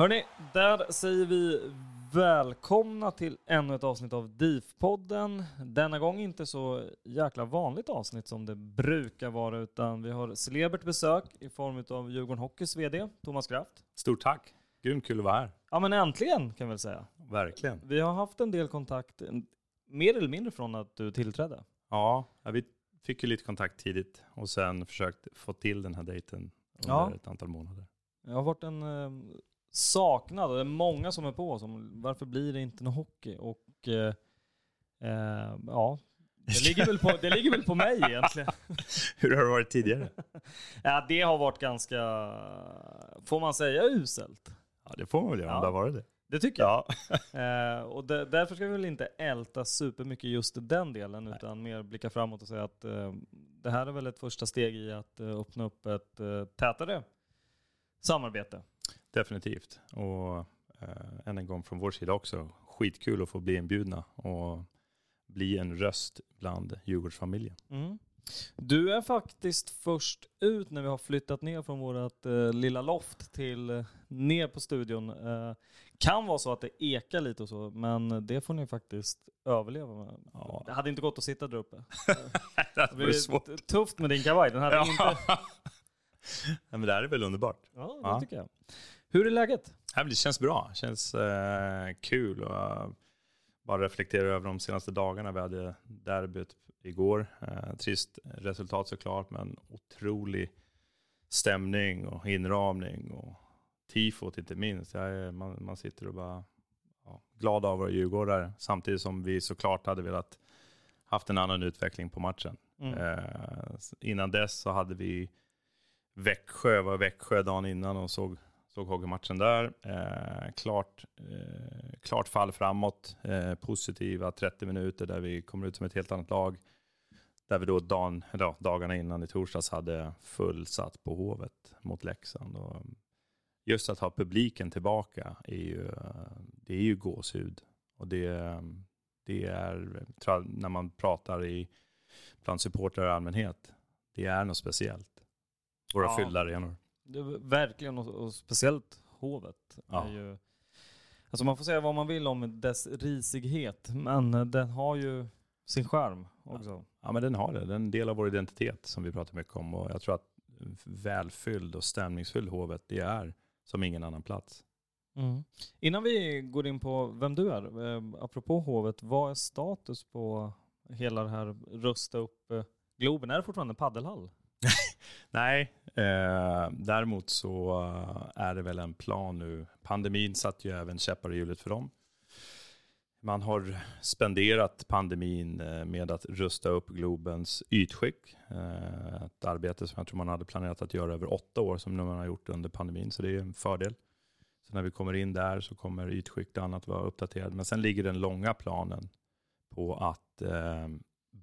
Hörni, där säger vi välkomna till ännu ett avsnitt av DIF-podden. Denna gång inte så jäkla vanligt avsnitt som det brukar vara, utan vi har celebert besök i form av Djurgården Hockeys VD, Thomas Kraft. Stort tack! Grymt kul att vara här. Ja men äntligen kan vi väl säga. Verkligen. Vi har haft en del kontakt, mer eller mindre från att du tillträdde. Ja, vi fick ju lite kontakt tidigt och sen försökt få till den här dejten under Ja. ett antal månader. Jag har varit en eh, saknad och det är många som är på oss om varför blir det inte någon hockey? Och eh, eh, ja, det ligger, väl på, det ligger väl på mig egentligen. Hur har det varit tidigare? Ja, det har varit ganska, får man säga uselt? Ja, det får man väl göra Ja. om det har varit det. Det tycker jag. Ja. Eh, och därför ska vi väl inte älta supermycket just den delen, utan mer blicka framåt och säga att eh, det här är väl ett första steg i att eh, öppna upp ett eh, tätare samarbete. Definitivt. Och eh, än en gång från vår sida också, skitkul att få bli inbjudna och bli en röst bland Djurgårdsfamiljen. Mm. Du är faktiskt först ut när vi har flyttat ner från vårt eh, lilla loft till eh, ner på studion. Eh, kan vara så att det ekar lite och så, men det får ni faktiskt överleva med. Ja. Det hade inte gått att sitta där uppe. det Det blir tufft med din kavaj. Den hade Ja. inte... ja, men det här är väl underbart. Ja, det Ja. tycker jag. Hur är läget? Det känns bra. Det känns eh, kul. Och, eh, bara reflektera över de senaste dagarna. Vi hade derbyt igår. Eh, trist resultat såklart, men otrolig stämning och inramning och tifot inte minst. Är, man, man sitter och bara ja, glad av våra djurgårdare. Samtidigt som vi såklart hade velat haft en annan utveckling på matchen. Mm. Eh, innan dess så hade vi Växjö, var Växjö dagen innan och såg, såg hockeymatchen där. Eh, klart, eh, klart fall framåt, eh, positiva 30 minuter där vi kommer ut som ett helt annat lag. Där vi då dagen, ja, dagarna innan i torsdags hade fullsatt på Hovet mot Leksand. Och just att ha publiken tillbaka är ju, det är ju gåshud. Och det, det är, när man pratar i, bland supportrar i allmänhet, det är något speciellt. Våra Ja. fyllda arenor. Det verkligen, och, och speciellt Hovet. Ja. Är ju, alltså man får säga vad man vill om dess risighet, men den har ju sin charm också. Ja, men den har det. Den är en del av vår identitet som vi pratar mycket om. Och jag tror att välfylld och stämningsfylld Hovet, det är som ingen annan plats. Mm. Innan vi går in på vem du är, eh, apropå Hovet, vad är status på hela det här rusta upp eh, Globen, är det fortfarande en paddelhall? Nej, eh, däremot så eh, är det väl en plan nu. Pandemin satt ju även käppar i hjulet för dem. Man har spenderat pandemin eh, med att rusta upp Globens ytskick. Eh, ett arbete som jag tror man hade planerat att göra över åtta år som man har gjort under pandemin, så det är en fördel. Så när vi kommer in där så kommer ytskikt och annat vara uppdaterat. Men sen ligger den långa planen på att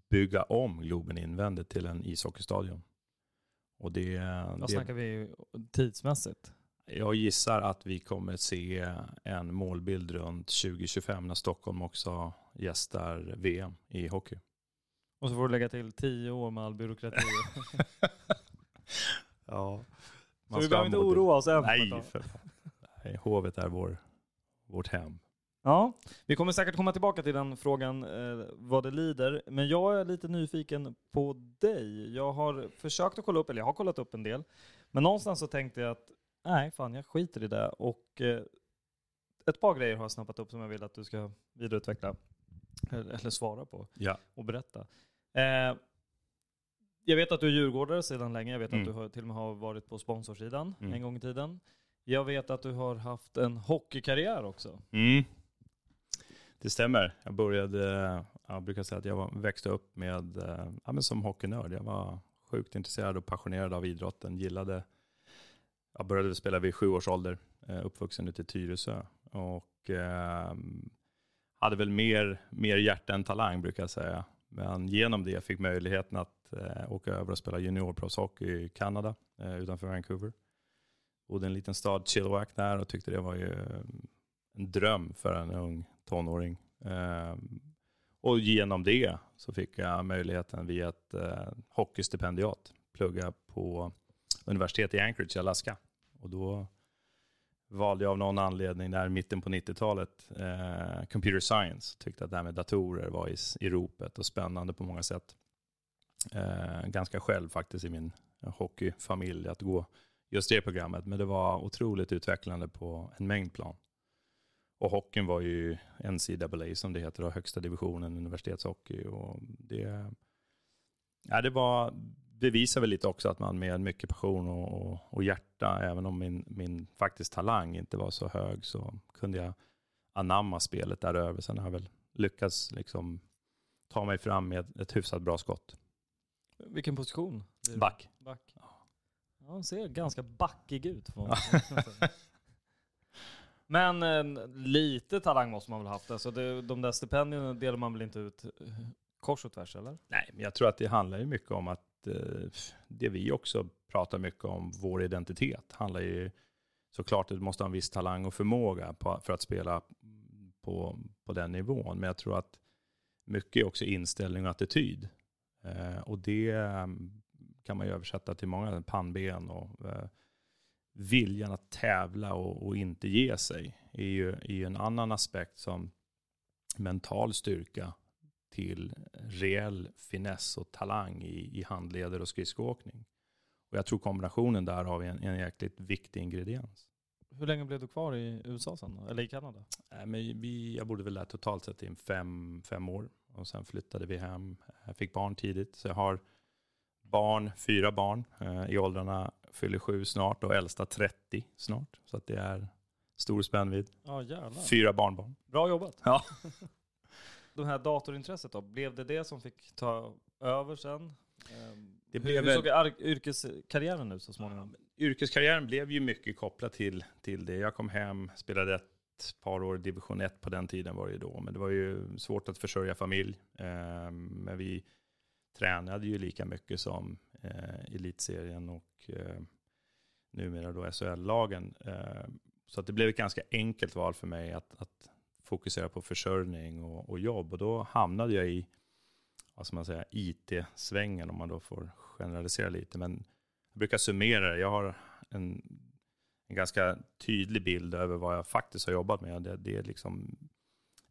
bygga om Globen invändigt till en ishockeystadion. Och det, Vad det, snackar vi tidsmässigt? jag gissar att vi kommer se en målbild runt 2025 när Stockholm också gästar VM i hockey. Och så får du lägga till tio år med all byråkrati. Ja. så vi behöver inte oroa oss än. Nej, för fan. Nej, hovet är vår, vårt hem. Ja, vi kommer säkert komma tillbaka till den frågan eh, vad det lider. Men jag är lite nyfiken på dig. Jag har försökt att kolla upp, eller jag har kollat upp en del. Men någonstans så tänkte jag att nej, fan jag skiter i det. Och eh, ett par grejer har jag snappat upp som jag vill att du ska vidareutveckla. Eller, eller svara på Ja. och berätta. Eh, jag vet att du är djurgårdare sedan länge. Jag vet Mm. att du har, till och med har varit på sponsorsidan Mm. en gång i tiden. Jag vet att du har haft en hockeykarriär också. Mm. Det stämmer. Jag började, jag brukar säga att jag var, växte upp med, eh, ja, men som hockeynörd. Jag var sjukt intresserad och passionerad av idrotten. Gillade, jag började spela vid sju års ålder, eh, uppvuxen ute i Tyresö. Och eh, hade väl mer, mer hjärta än talang brukar jag säga. Men genom det fick möjligheten att eh, åka över och spela juniorproffshockey i Kanada, eh, utanför Vancouver. Bodde i en liten stad, Chilliwack där och tyckte det var ju mm, en dröm för en ung tonåring. Eh, och genom det så fick jag möjligheten via ett eh, hockeystipendiat plugga på universitet i Anchorage i Alaska. Och då valde jag av någon anledning där i mitten på 90-talet eh, computer science. Tyckte att det här med datorer var i, i ropet och spännande på många sätt. Eh, ganska själv faktiskt i min hockeyfamilj att gå just det programmet. Men det var otroligt utvecklande på en mängd plan. Och hockeyn var ju NCAA som det heter, då, högsta divisionen universitetshockey. Och det, ja, det var, bevisar väl lite också att man med mycket passion och, och, och hjärta, även om min, min faktiskt talang inte var så hög, så kunde jag anamma spelet där över. Sen har jag väl lyckats liksom ta mig fram med ett hyfsat bra skott. Vilken position? det? Back. Back. Ja, han ser ganska backig ut. Får man säga. Men eh, lite talang måste man väl ha haft? Alltså det, de där stipendierna delar man väl inte ut eh, kors och tvärs eller? Nej, men jag tror att det handlar ju mycket om att eh, det vi också pratar mycket om, vår identitet, handlar ju såklart att du måste ha en viss talang och förmåga på, för att spela på, på den nivån. Men jag tror att mycket är också inställning och attityd. Eh, och det eh, kan man ju översätta till många pannben och eh, viljan att tävla och, och inte ge sig är ju, är ju en annan aspekt som mental styrka till reell finess och talang i, i handleder och skridskoåkning. Och jag tror kombinationen där har vi en, en jäkligt viktig ingrediens. Hur länge blev du kvar i USA sen? Eller i Kanada? Äh, men vi, jag bodde väl där totalt sett i fem, fem år. Och sen flyttade vi hem. Jag fick barn tidigt. Så jag har barn, fyra barn eh, i åldrarna fyller sju snart och äldsta 30 snart. Så att det är stor spännvidd. Ja jävlar. Fyra barnbarn. Bra jobbat. Ja. Det här datorintresset då, blev det det som fick ta över sen? Ehm, Det blev hur såg ar- yrkeskarriären ut så småningom? Yrkeskarriären blev ju mycket kopplad till, till det. Jag kom hem, spelade ett par år division 1 på den tiden var det ju då. Men det var ju svårt att försörja familj. Eh, men vi tränade ju lika mycket som eh, elitserien och eh, numera då SHL-lagen. Eh, så att det blev ett ganska enkelt val för mig att, att fokusera på försörjning och, och jobb. Och då hamnade jag i vad ska man säga, IT-svängen om man då får generalisera lite. Men jag brukar summera det. Jag har en, en ganska tydlig bild över vad jag faktiskt har jobbat med. Det, det är liksom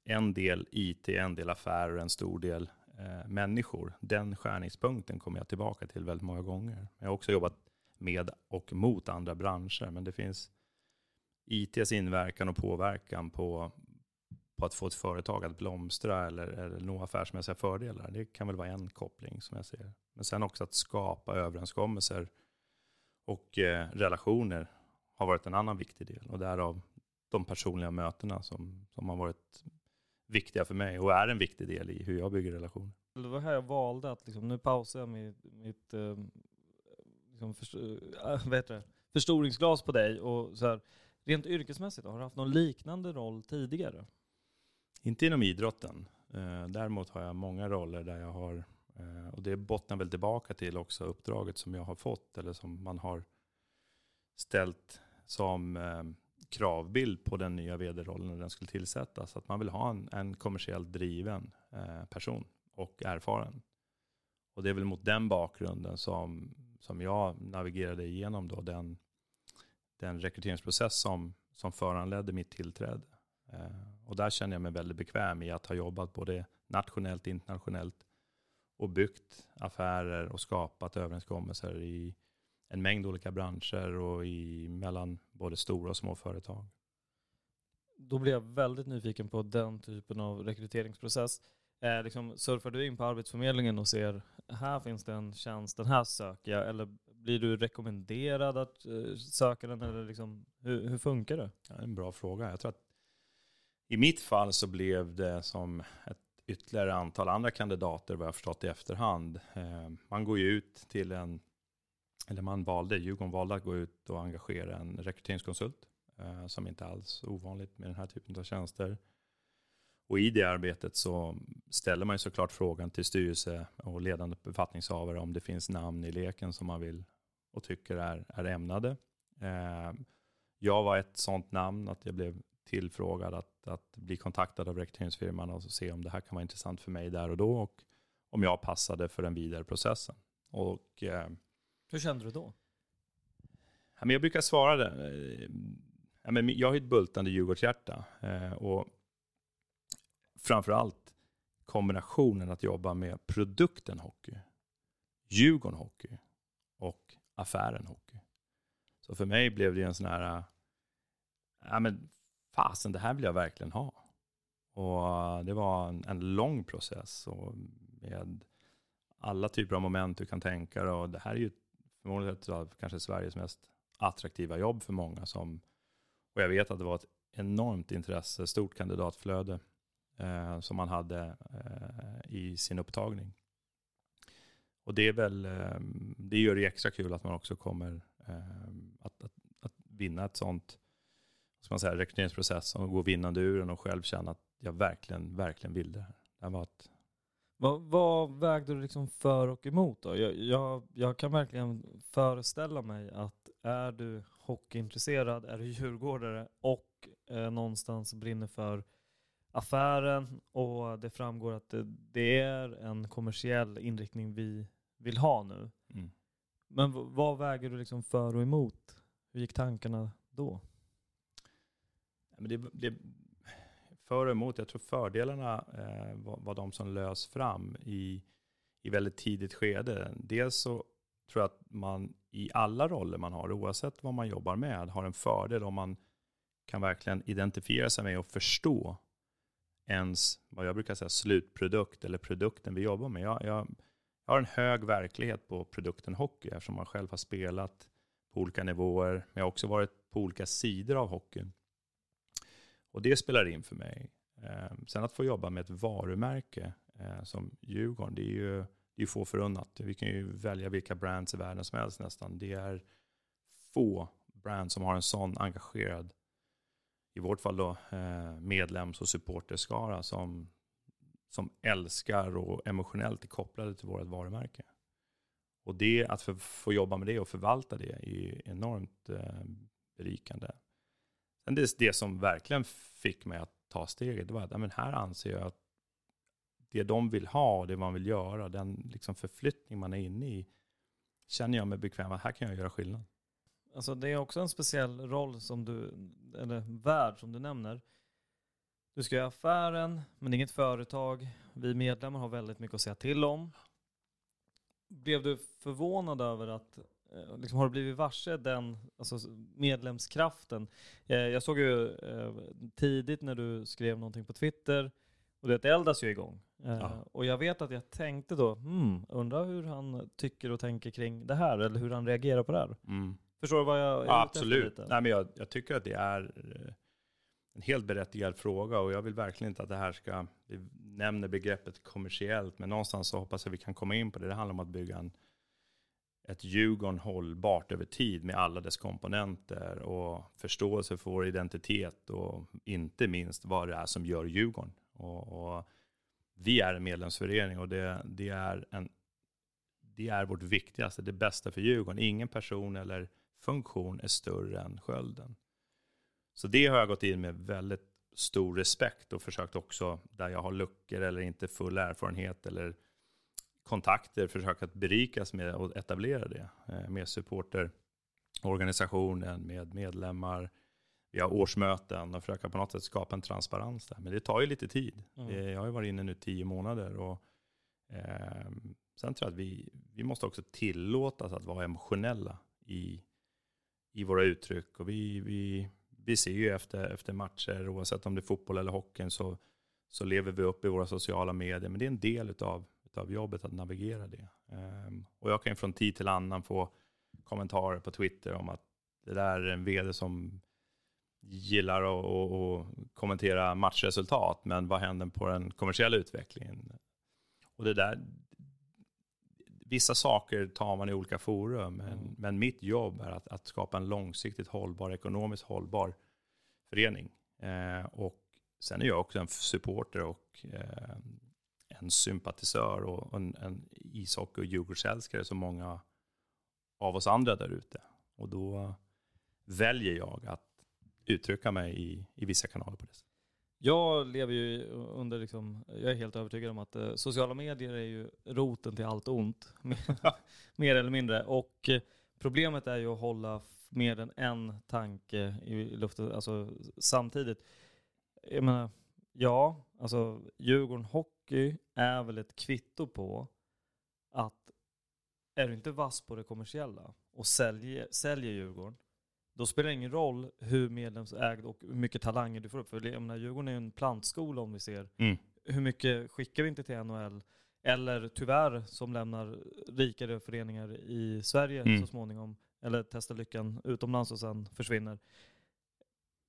en del IT, en del affärer en stor del eh, människor. Den skärningspunkten kommer jag tillbaka till väldigt många gånger. Jag har också jobbat med och mot andra branscher, men det finns ITs inverkan och påverkan på, på att få ett företag att blomstra eller, eller nå affärsmässiga fördelar. Det kan väl vara en koppling som jag ser. Men sen också att skapa överenskommelser och eh, relationer har varit en annan viktig del. Och därav de personliga mötena som, som har varit viktiga för mig och är en viktig del i hur jag bygger relationer. Det var här jag valde att liksom, nu pausar jag mitt, mitt eh, liksom för, äh, heter det? förstoringsglas på dig. Och så här, rent yrkesmässigt, har du haft någon liknande roll tidigare? Inte inom idrotten. Eh, däremot har jag många roller där jag har, eh, och det bottnar väl tillbaka till också uppdraget som jag har fått, eller som man har ställt som eh, kravbild på den nya vd-rollen när den skulle tillsättas. Att man vill ha en, en kommersiellt driven eh, person och erfaren. Och det är väl mot den bakgrunden som, som jag navigerade igenom då den, den rekryteringsprocess som, som föranledde mitt tillträde. Eh, och där känner jag mig väldigt bekväm i att ha jobbat både nationellt, internationellt och byggt affärer och skapat överenskommelser i en mängd olika branscher och i, mellan både stora och små företag. Då blir jag väldigt nyfiken på den typen av rekryteringsprocess. Eh, liksom, surfar du in på Arbetsförmedlingen och ser här finns det en tjänst, den här söker jag, eller blir du rekommenderad att eh, söka den, eller liksom, hur, hur funkar det? Ja, en bra fråga. Jag tror att i mitt fall så blev det som ett ytterligare antal andra kandidater, vad jag förstått i efterhand. Eh, man går ju ut till en eller man valde, Djurgården valde att gå ut och engagera en rekryteringskonsult, eh, som inte alls är ovanligt med den här typen av tjänster. Och i det arbetet så ställer man ju såklart frågan till styrelse och ledande befattningshavare om det finns namn i leken som man vill och tycker är, är ämnade. Eh, jag var ett sånt namn att jag blev tillfrågad att, att bli kontaktad av rekryteringsfirman och se om det här kan vara intressant för mig där och då och om jag passade för den vidare processen. Och eh, hur kände du då? jag brukar svara det. Eh, jag har ett bultande Djurgårdshjärta. Eh, och framförallt kombinationen att jobba med produkten hockey, Djurgården hockey och affären hockey. Så för mig blev det en sån här, eh, ja men fasen det här vill jag verkligen ha. Och det var en, en lång process och med alla typer av moment du kan tänka dig. Och det här är ju förmodligen ett av kanske Sveriges mest attraktiva jobb för många. Som, och jag vet att det var ett enormt intresse, stort kandidatflöde eh, som man hade eh, i sin upptagning. Och det är väl, eh, det gör det extra kul att man också kommer eh, att, att, att, vinna ett sånt, ska man säga, rekryteringsprocess och gå vinnande ur den och själv känna att jag verkligen, verkligen vill det här. Det var ett vad, vad vägde du liksom för och emot då? Jag, jag, jag, kan verkligen föreställa mig att är du hockeyintresserad, är du djurgårdare och eh, någonstans brinner för affären och det framgår att det, det är en kommersiell inriktning vi vill ha nu. Mm. Men vad väger du liksom för och emot? Hur gick tankarna då? Men det, det, för och emot. Jag tror fördelarna eh, var, var de som lös fram i, i väldigt tidigt skede. Dels så tror jag att man i alla roller man har, oavsett vad man jobbar med, har en fördel om man kan verkligen identifiera sig med och förstå ens, vad jag brukar säga, slutprodukt eller produkten vi jobbar med. Jag, jag, jag har en hög verklighet på produkten hockey eftersom man själv har spelat på olika nivåer. Men jag har också varit på olika sidor av hockeyn. Och det spelar in för mig. Eh, sen att få jobba med ett varumärke eh, som Djurgården, det är ju det är få förunnat. Vi kan ju välja vilka brands i världen som helst nästan. Det är få brands som har en sån engagerad, i vårt fall då, eh, medlems och supporterskara som, som älskar och emotionellt är kopplade till vårt varumärke. Och det, att få jobba med det och förvalta det är enormt eh, berikande. Men det, det som verkligen fick mig att ta steget, det var att men här anser jag att det de vill ha och det man vill göra, den liksom förflyttning man är inne i, känner jag mig bekväm att här kan jag göra skillnad. Alltså det är också en speciell roll som du, eller värld som du nämner. Du ska göra affären, men det är inget företag. Vi medlemmar har väldigt mycket att säga till om. Blev du förvånad över att liksom, har du blivit varse den alltså, medlemskraften? Eh, jag såg ju eh, tidigt när du skrev någonting på Twitter, Och det eldas ju igång. Eh, Ja. Och jag vet att jag tänkte då, hmm, undrar hur han tycker och tänker kring det här, eller hur han reagerar på det här. Mm. Förstår du vad jag är Ja, absolut. Nej, men jag, jag tycker att det är eh, en helt berättigad fråga och jag vill verkligen inte att det här ska, vi nämner begreppet kommersiellt, men någonstans så hoppas jag vi kan komma in på det. Det handlar om att bygga en, ett Djurgården hållbart över tid med alla dess komponenter och förståelse för vår identitet och inte minst vad det är som gör Djurgården. Och, och vi är en medlemsförening och det, det, är en, det är vårt viktigaste, det bästa för Djurgården. Ingen person eller funktion är större än skölden. Så det har jag gått in med väldigt stor respekt och försökt också, där jag har luckor eller inte full erfarenhet eller kontakter, försöka att berikas med och etablera det eh, med supporterorganisationen, med medlemmar, vi har årsmöten och försöka på något sätt skapa en transparens där. Men det tar ju lite tid. Mm. Eh, Jag har ju varit inne nu tio månader och eh, sen tror jag att vi, vi måste också tillåtas att vara emotionella i, i våra uttryck. Och vi, vi, vi ser ju efter, efter matcher, oavsett om det är fotboll eller hockeyn, så, så lever vi upp i våra sociala medier. Men det är en del utav, utav jobbet att navigera det. Ehm, och jag kan ju från tid till annan få kommentarer på Twitter om att det där är en vd som gillar att kommentera matchresultat, men vad händer på den kommersiella utvecklingen? Och det där, vissa saker tar man i olika forum, men, Mm. men mitt jobb är att, att skapa en långsiktigt hållbar, ekonomiskt hållbar förening. Eh, och sen är jag också en supporter och eh, en sympatisör och en, en ishockey och Djurgårdsälskare som många av oss andra där ute. Och då väljer jag att uttrycka mig i, i vissa kanaler på det sättet. Jag lever ju under, liksom, jag är helt övertygad om att eh, sociala medier är ju roten till allt ont. mer eller mindre. Och eh, problemet är ju att hålla mer än en tanke i luften alltså, samtidigt. Jag menar, ja, alltså Djurgården Hockey är väl ett kvitto på att är du inte vass på det kommersiella och säljer, säljer Djurgården, då spelar det ingen roll hur medlemsägd och hur mycket talanger du får upp. För jag menar, Djurgården är ju en plantskola om vi ser. Mm. Hur mycket skickar vi inte till NHL? Eller tyvärr, som lämnar rikare föreningar i Sverige Mm. så småningom. Eller testar lyckan utomlands och sen försvinner.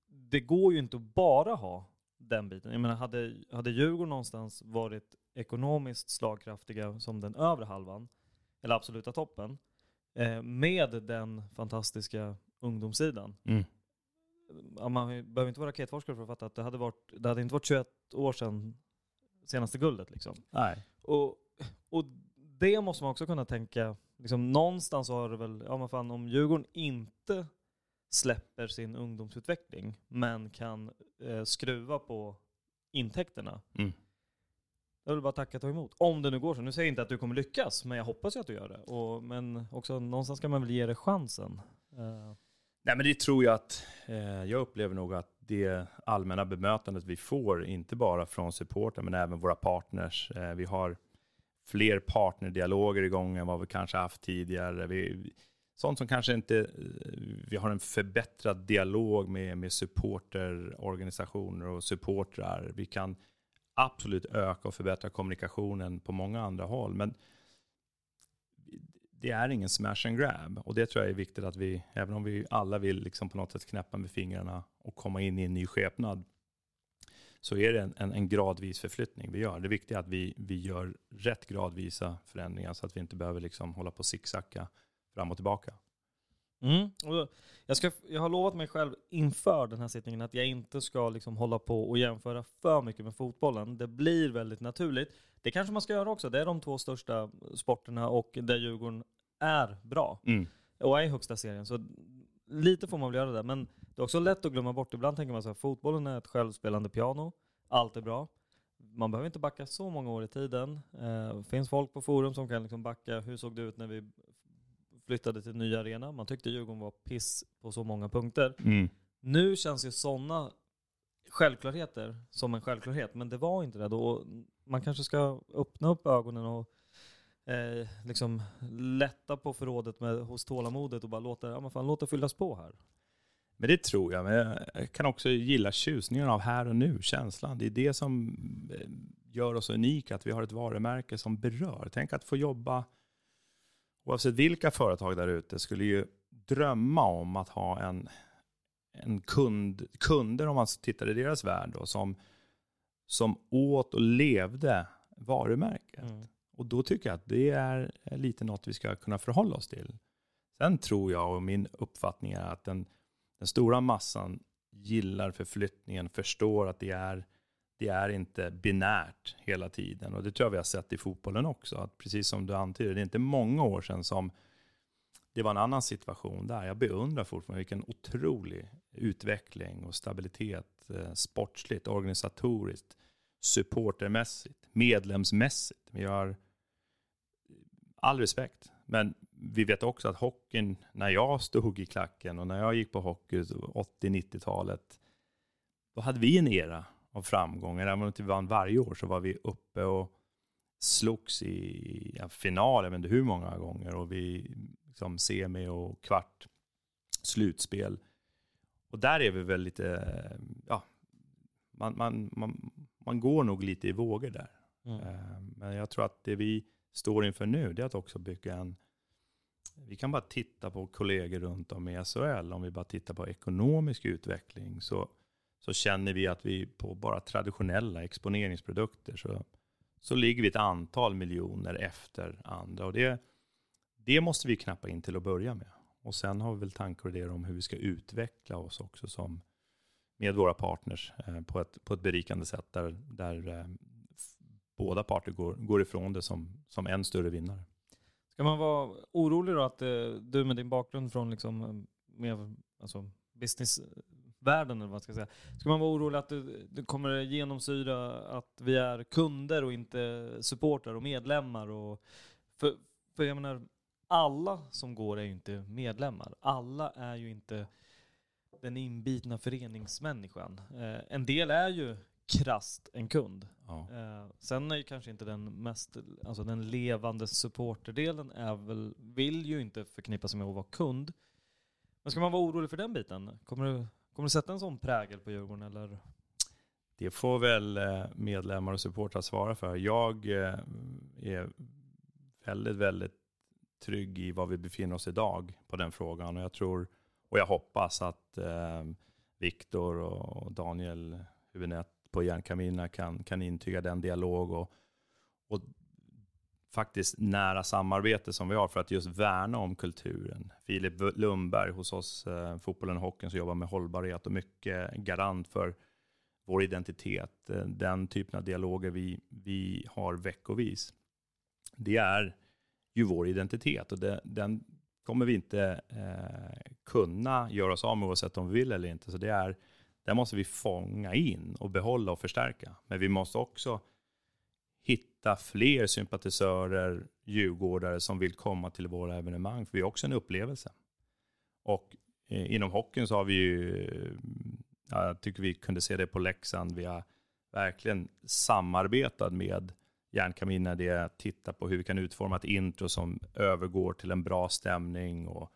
Det går ju inte att bara ha den biten. Jag menar, hade, hade Djurgården någonstans varit ekonomiskt slagkraftiga som den övre halvan, eller absoluta toppen, eh, med den fantastiska ungdomssidan. Mm. Ja, man behöver inte vara raketforskare för att fatta att det hade, varit, det hade inte varit 21 år sedan senaste guldet. Liksom. Nej. Och, och det måste man också kunna tänka, liksom, någonstans har det väl, ja men fan om Djurgården inte släpper sin ungdomsutveckling, men kan eh, skruva på intäkterna, Mm. jag vill bara tacka och ta emot. Om det nu går så. Nu säger jag inte att du kommer lyckas, men jag hoppas ju att du gör det. Och, men också någonstans ska man väl ge det chansen. Eh, Nej, men det tror jag att, eh, jag upplever nog att det allmänna bemötandet vi får, inte bara från supporten men även våra partners. Eh, vi har fler partnerdialoger igång än vad vi kanske haft tidigare. Vi, sånt som kanske inte, eh, vi har en förbättrad dialog med, med supporterorganisationer och supportrar. Vi kan absolut öka och förbättra kommunikationen på många andra håll. Men det är ingen smash and grab. Och det tror jag är viktigt att vi, även om vi alla vill liksom på något sätt knäppa med fingrarna och komma in i en ny skepnad, så är det en, en, en gradvis förflyttning vi gör. Det viktiga är att vi, vi gör rätt gradvisa förändringar så att vi inte behöver liksom hålla på och zigzacka fram och tillbaka. Mm. Jag, ska, jag har lovat mig själv inför den här sittningen att jag inte ska liksom hålla på och jämföra för mycket med fotbollen. Det blir väldigt naturligt. Det kanske man ska göra också. Det är de två största sporterna och där Djurgården är bra Mm. och är i högsta serien. Så lite får man väl göra det. Men det är också lätt att glömma bort. Ibland tänker man så här, fotbollen är ett självspelande piano. Allt är bra. Man behöver inte backa så många år i tiden. Eh, finns folk på forum som kan liksom backa. Hur såg det ut när vi flyttade till nya arena? Man tyckte Djurgården var piss på så många punkter. Mm. Nu känns ju sådana självklarheter som en självklarhet, men det var inte det då. Man kanske ska öppna upp ögonen och eh, liksom lätta på förrådet med, hos tålamodet och bara låta, ja, men fan, låta fyllas på här. Men det tror jag. Men jag kan också gilla tjusningen av här och nu, känslan. Det är det som eh, gör oss unika, att vi har ett varumärke som berör. Tänk att få jobba, oavsett vilka företag där ute, skulle ju drömma om att ha en, en kund, kunder, om man tittar i deras värld, då, som, som åt och levde varumärket. Mm. Och då tycker jag att det är lite något vi ska kunna förhålla oss till. Sen tror jag, och min uppfattning är att den, den stora massan gillar förflyttningen, förstår att det är, det är inte binärt hela tiden. Och det tror jag vi har sett i fotbollen också. Att precis som du antyder, det är inte många år sedan som det var en annan situation där. Jag beundrar fortfarande vilken otrolig utveckling och stabilitet, eh, sportsligt, organisatoriskt, supportermässigt, medlemsmässigt. Vi har all respekt. Men vi vet också att hockeyn, när jag stod i klacken och när jag gick på hockey 80-90-talet, då hade vi en era av framgångar. Även om vi inte vann varje år så var vi uppe och slogs i ja, final, jag vet inte hur många gånger, och vi liksom semi och kvart slutspel. Och där är vi väl lite, ja, man, man, man, man går nog lite i vågor där. Mm. Eh, men jag tror att det vi står inför nu, det är att också bygga en vi kan bara titta på kollegor runt om i SHL, om vi bara tittar på ekonomisk utveckling, så, så känner vi att vi på bara traditionella exponeringsprodukter så, så ligger vi ett antal miljoner efter andra. Och det, det måste vi knappa in till att börja med. Och sen har vi väl tankar och idéer om hur vi ska utveckla oss också som, med våra partners eh, på, ett, på ett berikande sätt där, där eh, båda parter går, går ifrån det som, som en större vinnare. Ska man vara orolig då att eh, du med din bakgrund från liksom, eh, mer, alltså eh, businessvärlden eller vad ska jag säga. Ska man vara orolig att det, det kommer genomsyra att vi är kunder och inte supportrar och medlemmar? Och, för, för jag menar, alla som går är ju inte medlemmar. Alla är ju inte den inbitna föreningsmänniskan. Eh, en del är ju krast en kund. Ja. Eh, sen är ju kanske inte den mest, alltså den levande supporterdelen är väl, vill ju inte förknippa sig med att vara kund. Men ska man vara orolig för den biten? Kommer du, kommer du sätta en sån prägel på Djurgården eller? Det får väl eh, medlemmar och supportrar svara för. Jag eh, är väldigt, väldigt trygg i var vi befinner oss idag på den frågan. Och jag tror, och jag hoppas att eh, Viktor och Daniel Hübinette på Järnkaminerna kan, kan intyga den dialog och, och faktiskt nära samarbete som vi har för att just värna om kulturen. Filip Lundberg hos oss, eh, Fotbollen och Hockeyn, som jobbar med hållbarhet och mycket garant för vår identitet. Eh, den typen av dialoger vi, vi har veckovis. Det är ju vår identitet och det, den kommer vi inte eh, kunna göra oss av med oavsett om vi vill eller inte. Så det är där måste vi fånga in och behålla och förstärka. Men vi måste också hitta fler sympatisörer, djurgårdare som vill komma till våra evenemang. För vi har också en upplevelse. Och eh, inom hockeyn så har vi ju, eh, jag tycker vi kunde se det på Leksand, vi har verkligen samarbetat med Järnkamin när det tittar på hur vi kan utforma ett intro som övergår till en bra stämning och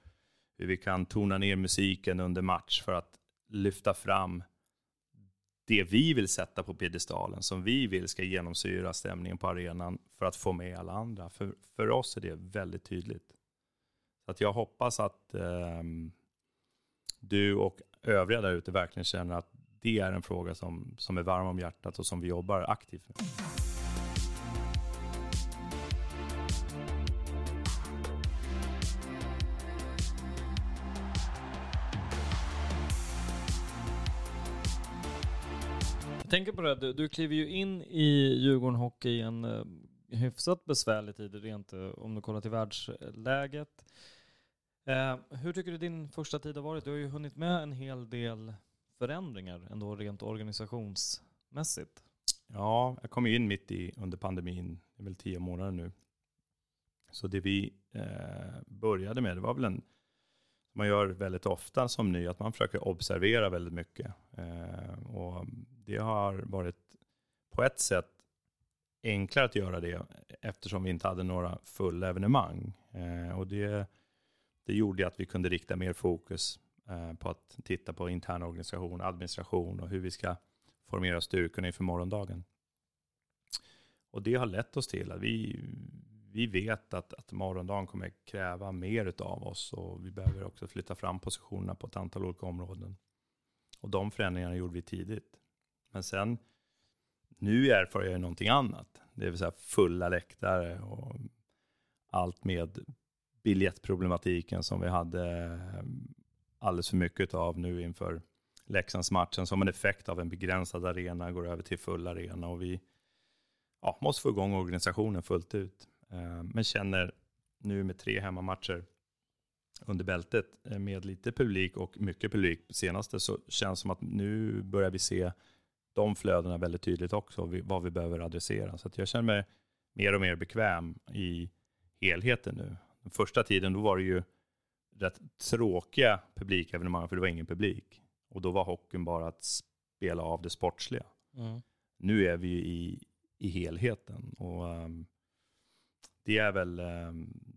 hur vi kan tona ner musiken under match för att lyfta fram det vi vill sätta på piedestalen, som vi vill ska genomsyra stämningen på arenan för att få med alla andra. För, för oss är det väldigt tydligt. Så att jag hoppas att eh, du och övriga där ute verkligen känner att det är en fråga som, som är varm om hjärtat och som vi jobbar aktivt med. Tänker på det, du, du kliver ju in i Djurgården Hockey i en uh, hyfsat besvärlig tid rent uh, om du kollar till världsläget. Uh, hur tycker du din första tid har varit? Du har ju hunnit med en hel del förändringar ändå rent organisationsmässigt. Ja, jag kom ju in mitt i under pandemin, det är väl tio månader nu. Så det vi eh, började med, det var väl en man gör väldigt ofta som ny, att man försöker observera väldigt mycket. Eh, och det har varit på ett sätt enklare att göra det eftersom vi inte hade några fulla evenemang. Eh, och det, det gjorde att vi kunde rikta mer fokus eh, på att titta på intern organisation, administration och hur vi ska formera styrkorna inför morgondagen. Och det har lett oss till att vi, vi vet att, att morgondagen kommer kräva mer av oss och vi behöver också flytta fram positionerna på ett antal olika områden. Och de förändringarna gjorde vi tidigt. Men sen, nu erfar jag någonting annat. Det vill säga fulla läktare och allt med biljettproblematiken som vi hade ehm, alldeles för mycket av nu inför Leksandsmatchen som en effekt av en begränsad arena går över till full arena och vi ja, måste få igång organisationen fullt ut. Eh, men känner nu med tre hemmamatcher under bältet eh, med lite publik och mycket publik senaste så känns det som att nu börjar vi se de flödena väldigt tydligt också, vad vi behöver adressera. Så jag känner mig mer och mer bekväm i helheten nu. Den första tiden då var det ju rätt tråkiga publikevenemang för det var ingen publik. Och då var hockeyn bara att spela av det sportsliga. Mm. Nu är vi i, i helheten. Och um, det är väl um,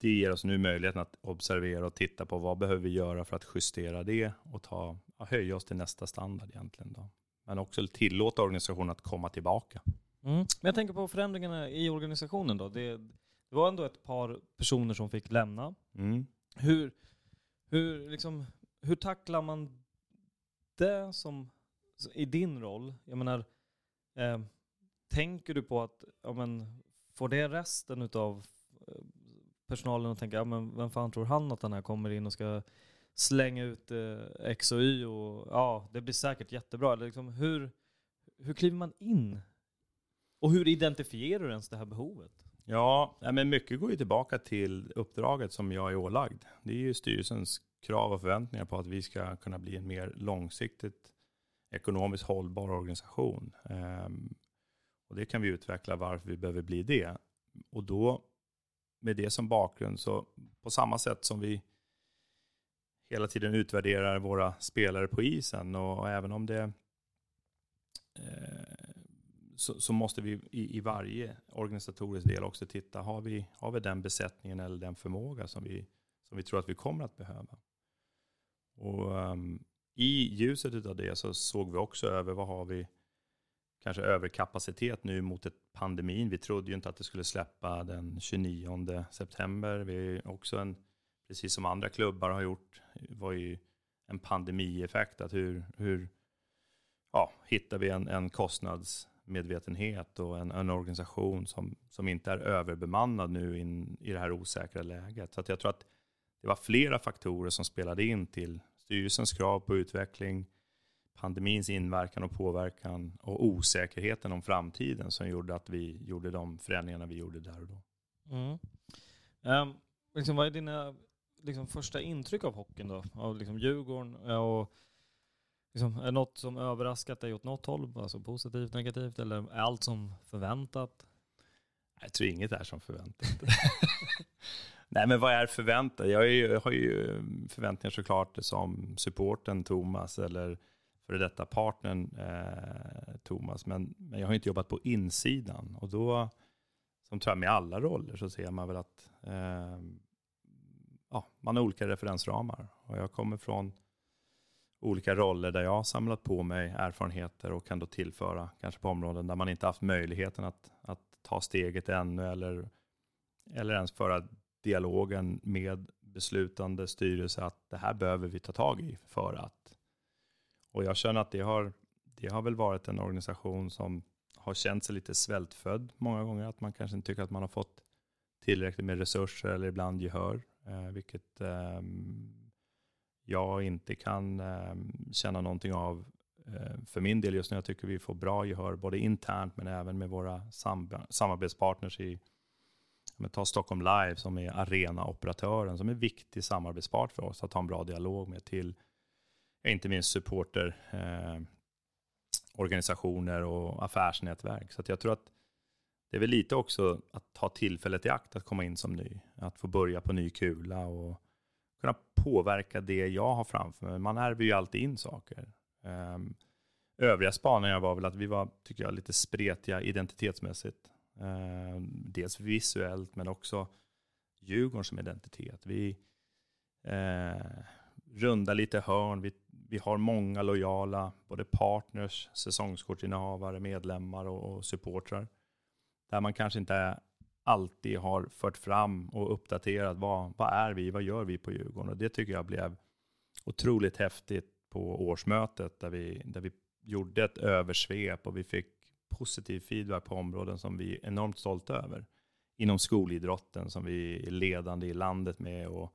det ger oss nu möjligheten att observera och titta på vad behöver vi göra för att justera det och ta, höja oss till nästa standard egentligen. Då. Men också tillåta organisationen att komma tillbaka. Mm. Men jag tänker på förändringarna i organisationen då. Det, det var ändå ett par personer som fick lämna. Mm. Hur, hur, liksom, hur tacklar man det som, i din roll? Jag menar, eh, tänker du på att, ja men, får det resten av eh, personalen att tänka, ja men vem fan tror han att den här kommer in och ska slänga ut eh, X och Y och ja, det blir säkert jättebra. Liksom, hur, hur kliver man in? Och hur identifierar du ens det här behovet? Ja, men mycket går ju tillbaka till uppdraget som jag är ålagd. Det är ju styrelsens krav och förväntningar på att vi ska kunna bli en mer långsiktigt ekonomiskt hållbar organisation. Ehm, och det kan vi utveckla varför vi behöver bli det. Och då med det som bakgrund så på samma sätt som vi hela tiden utvärderar våra spelare på isen och, och även om det eh, så, så, måste vi i, i, varje organisatorisk del också titta, har vi, har vi den besättningen eller den förmåga som vi, som vi tror att vi kommer att behöva? Och um, i ljuset av det så såg vi också över vad har vi kanske överkapacitet nu mot ett pandemin. Vi trodde ju inte att det skulle släppa den 29 september. Vi är också en, precis som andra klubbar har gjort, var ju en pandemieffekt. Att hur, hur ja, hittar vi en, en kostnadsmedvetenhet och en, en organisation som, som inte är överbemannad nu in, i det här osäkra läget. Så jag tror att det var flera faktorer som spelade in till styrelsens krav på utveckling, pandemins inverkan och påverkan och osäkerheten om framtiden som gjorde att vi gjorde de förändringarna vi gjorde där och då. Mm. Um, liksom, vad är dina liksom, första intryck av hockeyn då? Av liksom, Djurgården? Och, liksom, är det något som överraskat dig åt något håll? Alltså positivt, negativt eller är allt som förväntat? Jag tror inget är som förväntat. Nej, men vad är förväntat? Jag, är, jag har ju förväntningar såklart som supporten Thomas eller före detta partnern eh, Thomas. Men, men jag har inte jobbat på insidan. Och då, som tror jag med alla roller, så ser man väl att eh, ja, man har olika referensramar. Och jag kommer från olika roller där jag har samlat på mig erfarenheter och kan då tillföra, kanske på områden där man inte haft möjligheten att, att ta steget ännu eller, eller ens föra dialogen med beslutande styrelse att det här behöver vi ta tag i för att. Och jag känner att det har, det har väl varit en organisation som har känt sig lite svältfödd många gånger, att man kanske inte tycker att man har fått tillräckligt med resurser eller ibland gehör, eh, vilket eh, jag inte kan eh, känna någonting av eh, för min del just nu. Jag tycker vi får bra gehör både internt men även med våra sam samarbetspartners i men ta Stockholm Live som är arenaoperatören som är en viktig samarbetspart för oss att ha en bra dialog med till inte minst supporter, eh, organisationer och affärsnätverk. Så jag tror att det är väl lite också att ta tillfället i akt att komma in som ny. Att få börja på ny kula och kunna påverka det jag har framför mig. Man ärver ju alltid in saker. Um, övriga spaningar var väl att vi var, tycker jag, lite spretiga identitetsmässigt. Uh, dels visuellt men också Djurgården som identitet. Vi, uh, rundar lite hörn. Vi, vi har många lojala, både partners, säsongskortinnehavare, medlemmar och, och supportrar. Där man kanske inte alltid har fört fram och uppdaterat vad, vad är vi, vad gör vi på Djurgården? Och det tycker jag blev otroligt häftigt på årsmötet där vi, där vi gjorde ett översvep och vi fick positiv feedback på områden som vi är enormt stolta över. Inom skolidrotten som vi är ledande i landet med och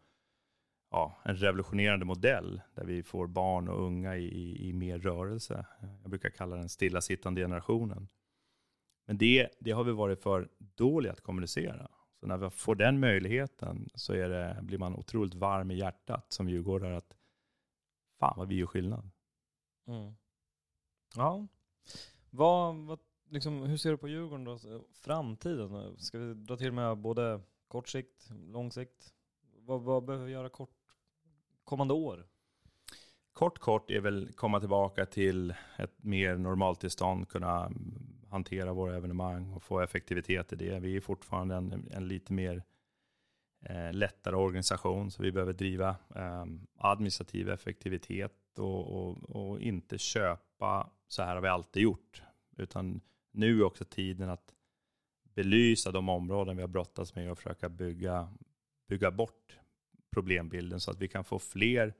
ja, en revolutionerande modell där vi får barn och unga i, i, i mer rörelse. Jag brukar kalla den stillasittande generationen. Men det, det har vi varit för dåliga att kommunicera. Så när vi får den möjligheten så är det, blir man otroligt varm i hjärtat som djurgårdare att fan vad vi gör skillnad. Mm. Ja. Vad, vad, liksom, hur ser du på Djurgården då? Framtiden? Ska vi dra till med både kort sikt, lång sikt? Vad, vad behöver vi göra kort, kommande år? Kort kort är väl komma tillbaka till ett mer normalt tillstånd, kunna hantera våra evenemang och få effektivitet i det. Vi är fortfarande en, en lite mer eh, lättare organisation, så vi behöver driva eh, administrativ effektivitet och, och, och, inte köpa, så här har vi alltid gjort, utan nu är också tiden att belysa de områden vi har brottats med och försöka bygga, bygga bort problembilden så att vi kan få fler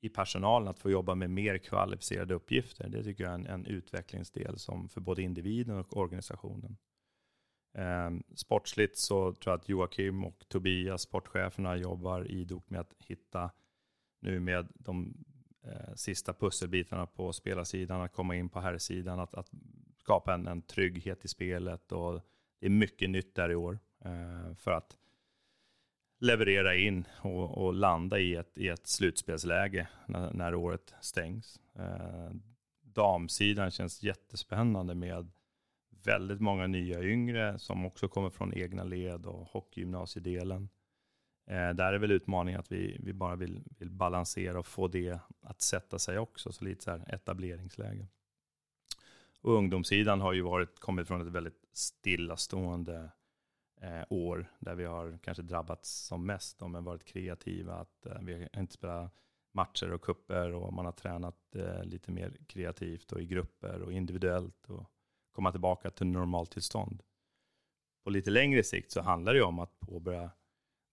i personalen att få jobba med mer kvalificerade uppgifter. Det tycker jag är en, en utvecklingsdel som för både individen och organisationen. Eh, sportsligt så tror jag att Joakim och Tobias, sportcheferna, jobbar idogt med att hitta nu med de eh, sista pusselbitarna på spelarsidan, att komma in på herrsidan, att, att skapa en, en trygghet i spelet. Och det är mycket nytt där i år eh, för att leverera in och, och, landa i ett, i ett slutspelsläge när, när året stängs. Eh, damsidan känns jättespännande med väldigt många nya yngre som också kommer från egna led och hockeygymnasiedelen. Eh, där är väl utmaningen att vi, vi bara vill, vill balansera och få det att sätta sig också, så lite så här etableringsläge. Och ungdomssidan har ju varit, kommit från ett väldigt stillastående eh, år där vi har kanske drabbats som mest, om har varit kreativa. Att eh, vi har inte spelat matcher och kupper och man har tränat eh, lite mer kreativt och i grupper och individuellt och komma tillbaka till normaltillstånd. På lite längre sikt så handlar det om att påbörja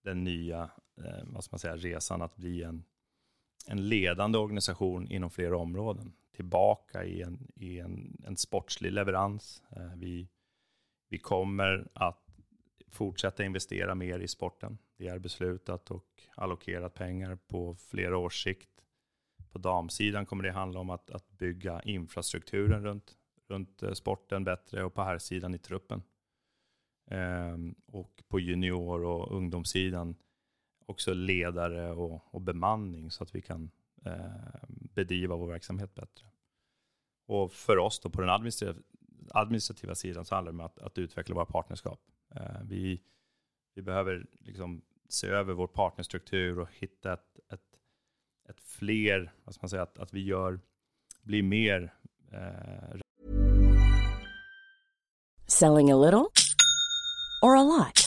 den nya eh, vad ska man säga, resan att bli en, en ledande organisation inom flera områden. Tillbaka i en, i en, en sportslig leverans. Eh, vi, vi kommer att fortsätta investera mer i sporten. Det är beslutat och allokerat pengar på flera års sikt. På damsidan kommer det handla om att, att bygga infrastrukturen runt, runt eh, sporten bättre och på här sidan i truppen. Ehm, och på junior och ungdomssidan också ledare och, och bemanning så att vi kan eh, bedriva vår verksamhet bättre. Och för oss då på den administrativa, administrativa sidan så handlar det om att, att utveckla våra partnerskap. Eh, vi, vi behöver liksom se över vår partnerstruktur och hitta ett, ett, ett fler, vad ska man säga, att, att vi gör, blir mer eh... Selling a little or a lot?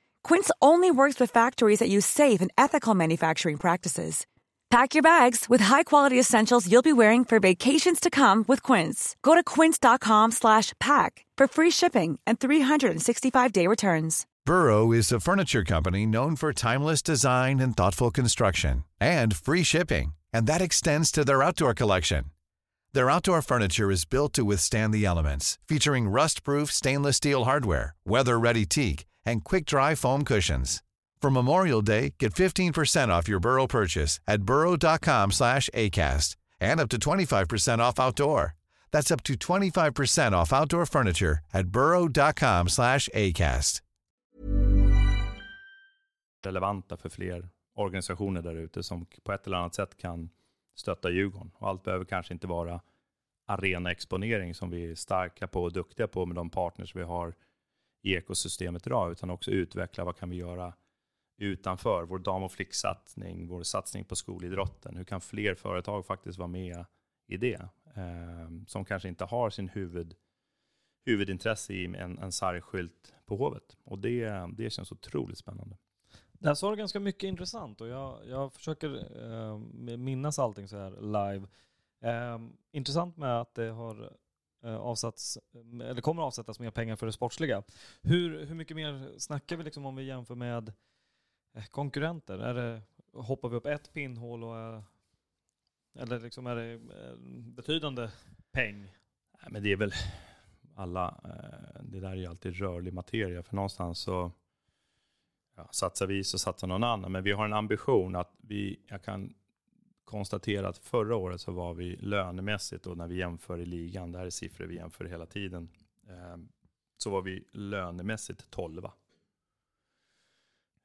Quince only works with factories that use safe and ethical manufacturing practices. Pack your bags with high-quality essentials you'll be wearing for vacations to come with Quince. Go to quince.com/pack for free shipping and 365-day returns. Burrow is a furniture company known for timeless design and thoughtful construction and free shipping, and that extends to their outdoor collection. Their outdoor furniture is built to withstand the elements, featuring rust-proof stainless steel hardware, weather-ready teak, and quick-dry foam cushions. For Memorial Day, get 15% off your Burrow purchase at burrow.com slash ACAST and up to 25% off outdoor. That's up to 25% off outdoor furniture at burrow.com slash ACAST. relevanta för fler organisationer där ute som på ett eller annat sätt kan stötta Djurgården. Och allt behöver kanske inte vara arenaexponering som vi är starka på och duktiga på med de partners vi har i ekosystemet idag, utan också utveckla vad kan vi göra utanför vår dam och flicksatsning, vår satsning på skolidrotten. Hur kan fler företag faktiskt vara med i det? Eh, som kanske inte har sin huvud, huvudintresse i en, en sargskylt på Hovet. Och det, det känns otroligt spännande. Där sa du ganska mycket intressant och jag, jag försöker eh, minnas allting så här live. Eh, intressant med att det har Eh, avsatts, eh, eller kommer avsättas mer pengar för det sportsliga. Hur, hur mycket mer snackar vi liksom om vi jämför med eh, konkurrenter? Är det, hoppar vi upp ett pinnhål och är, eller liksom är det betydande peng? Nej, men det är väl alla, det där är ju alltid rörlig materia, för någonstans så ja, satsar vi så satsar någon annan. Men vi har en ambition att vi, jag kan konstatera att förra året så var vi lönemässigt och när vi jämför i ligan, det här är siffror vi jämför hela tiden, eh, så var vi lönemässigt 12.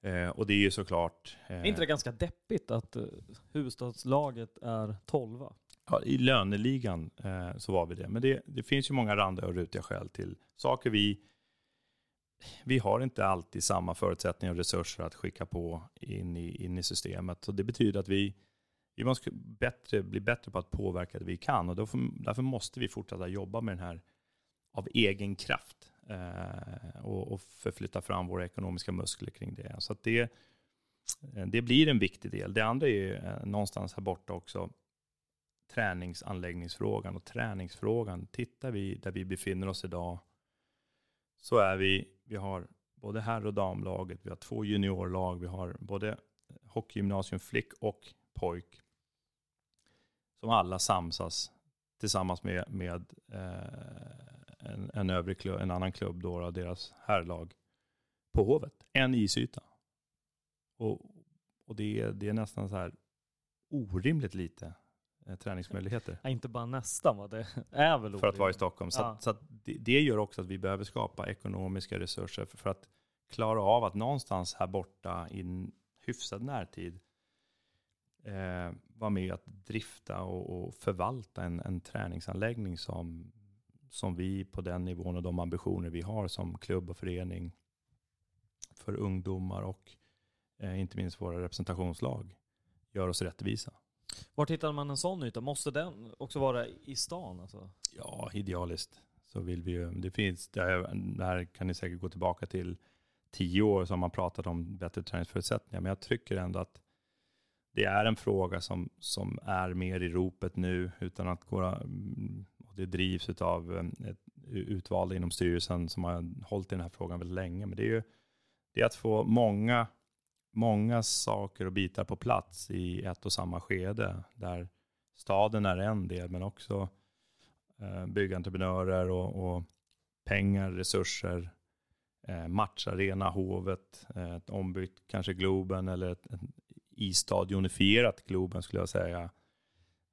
Eh, och det är ju såklart... Eh, Är inte det ganska deppigt att eh, huvudstadslaget är 12? Ja, I löneligan så var vi det. Men det, det finns ju många randiga och rutiga skäl till saker vi... Vi har inte alltid samma förutsättningar och resurser att skicka på in i, in i systemet. Så det betyder att vi, vi måste bättre, bli bättre på att påverka det vi kan. Och därför, därför måste vi fortsätta jobba med den här av egen kraft. Eh, och, och förflytta fram våra ekonomiska muskler kring det. Så att det, eh, det blir en viktig del. Det andra är eh, någonstans här borta också träningsanläggningsfrågan och träningsfrågan. Tittar vi där vi befinner oss idag så är vi, vi har både herr och damlaget, vi har två juniorlag, vi har både hockeygymnasium flick och pojk som alla samsas tillsammans med, med eh, en, en, övrig klubb, en annan klubb, då, deras herrlag, på Hovet. En isyta. Och, och det, är, det är nästan så här orimligt lite eh, träningsmöjligheter. Ja, inte bara nästan, det är väl För att vara i Stockholm. Så, Ja. att, så att det, det gör också att vi behöver skapa ekonomiska resurser för, för att klara av att någonstans här borta i en hyfsad närtid eh, vara med att drifta och, och förvalta en, en träningsanläggning som, som vi på den nivån och de ambitioner vi har som klubb och förening för ungdomar och eh, inte minst våra representationslag gör oss rättvisa. Var hittar man en sån yta? Måste den också vara i stan? Alltså? Ja, idealiskt så vill vi ju. Det finns, det här, det här kan ni säkert gå tillbaka till tio år som man pratat om bättre träningsförutsättningar. Men jag tycker ändå att det är en fråga som, som är mer i ropet nu utan att gå, och det drivs av eh, ett utvalda inom styrelsen som har hållit i den här frågan väldigt länge. Men det är ju det är att få många, många saker och bitar på plats i ett och samma skede där staden är en del men också eh, byggentreprenörer och, och pengar, resurser, eh, matcharena, Hovet, eh, ett ombyggt kanske Globen eller ett, istadionifierat Globen skulle jag säga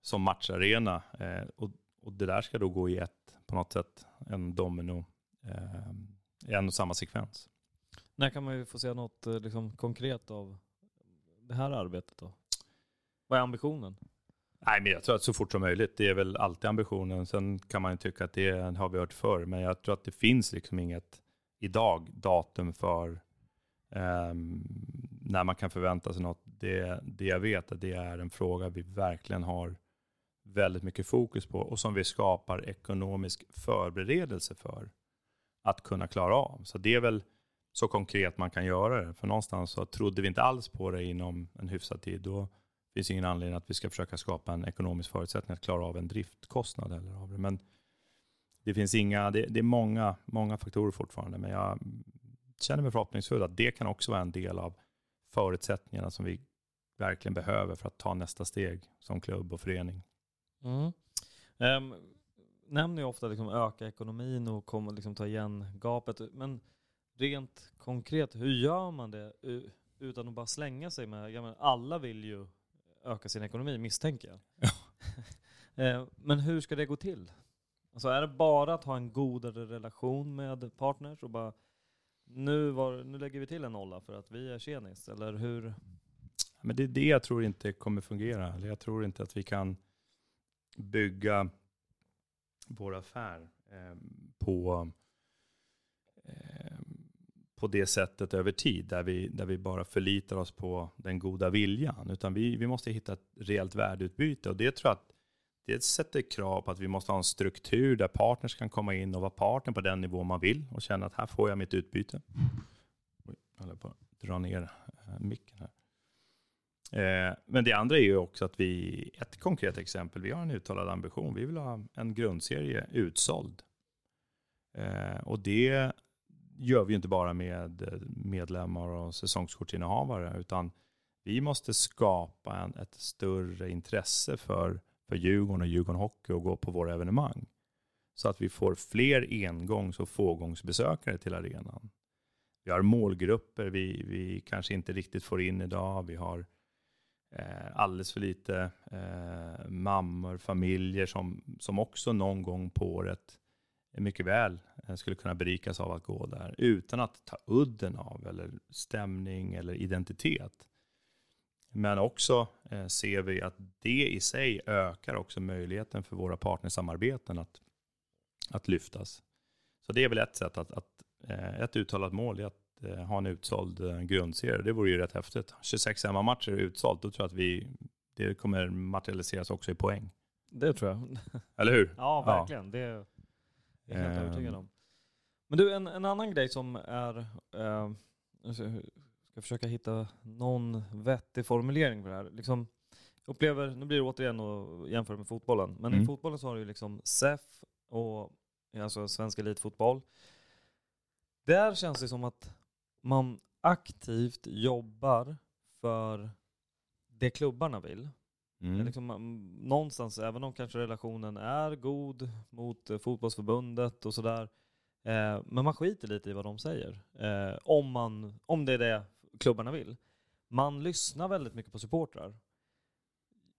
som matcharena. Eh, och, och det där ska då gå i ett, på något sätt, en domino, eh, en och samma sekvens. När kan man ju få se något eh, liksom, konkret av det här arbetet då? Vad är ambitionen? Nej, men jag tror att så fort som möjligt, det är väl alltid ambitionen. Sen kan man ju tycka att det har vi hört förr, men jag tror att det finns liksom inget idag datum för um, när man kan förvänta sig något. Det, det jag vet att det är en fråga vi verkligen har väldigt mycket fokus på och som vi skapar ekonomisk förberedelse för att kunna klara av. Så det är väl så konkret man kan göra det. För någonstans så trodde vi inte alls på det inom en hyfsad tid. Då finns ingen anledning att vi ska försöka skapa en ekonomisk förutsättning att klara av en driftkostnad. Eller av det. Men det finns inga, det, det är många, många faktorer fortfarande. Men jag känner mig förhoppningsfull att det kan också vara en del av förutsättningarna som vi verkligen behöver för att ta nästa steg som klubb och förening. Mm. Um, nämner ju ofta liksom öka ekonomin och komma, liksom ta igen gapet. Men rent konkret, hur gör man det utan att bara slänga sig med, alla vill ju öka sin ekonomi misstänker jag. Ja. Eh, men hur ska det gå till? Alltså är det bara att ha en godare relation med partners och bara nu, var, nu lägger vi till en nolla för att vi är tjenis, eller hur? Men det är det jag tror inte kommer fungera. Jag tror inte att vi kan bygga vår affär eh, på, eh, på det sättet över tid, där vi, där vi bara förlitar oss på den goda viljan. Utan vi, vi måste hitta ett reellt värdeutbyte och det tror jag att det sätter krav på att vi måste ha en struktur där partners kan komma in och vara partner på den nivå man vill och känna att här får jag mitt utbyte. Oj, jag håller på att dra ner eh, micken här. Eh, men det andra är ju också att vi, ett konkret exempel, vi har en uttalad ambition. Vi vill ha en grundserie utsåld. Eh, och det gör vi inte bara med medlemmar och säsongskortsinnehavare, utan vi måste skapa en, ett större intresse för för Djurgården och Djurgården Hockey och gå på våra evenemang. Så att vi får fler engångs och fågångsbesökare till arenan. Vi har målgrupper vi, vi kanske inte riktigt får in idag. Vi har eh, alldeles för lite eh, mammor, familjer som, som också någon gång på året mycket väl eh, skulle kunna berikas av att gå där utan att ta udden av eller stämning eller identitet. Men också eh, ser vi att det i sig ökar också möjligheten för våra partnersamarbeten att, att lyftas. Så det är väl ett sätt att, att eh, ett uttalat mål är att eh, ha en utsåld eh, grundserie. Det vore ju rätt häftigt. 26 hemmamatcher utsålt, då tror jag att vi, det kommer materialiseras också i poäng. Det tror jag. Eller hur? Ja, verkligen. Ja. Det är jag helt övertygad om. Men du, en, en annan grej som är, eh, ska försöka hitta någon vettig formulering för det här. Liksom, upplever, nu blir det återigen att jämföra med fotbollen, men mm. i fotbollen så har du ju liksom SEF och alltså svensk elitfotboll. Där känns det som att man aktivt jobbar för det klubbarna vill. Mm. Liksom, någonstans, även om kanske relationen är god mot fotbollsförbundet och sådär, eh, men man skiter lite i vad de säger. Eh, om, man, om det är det klubbarna vill. Man lyssnar väldigt mycket på supportrar.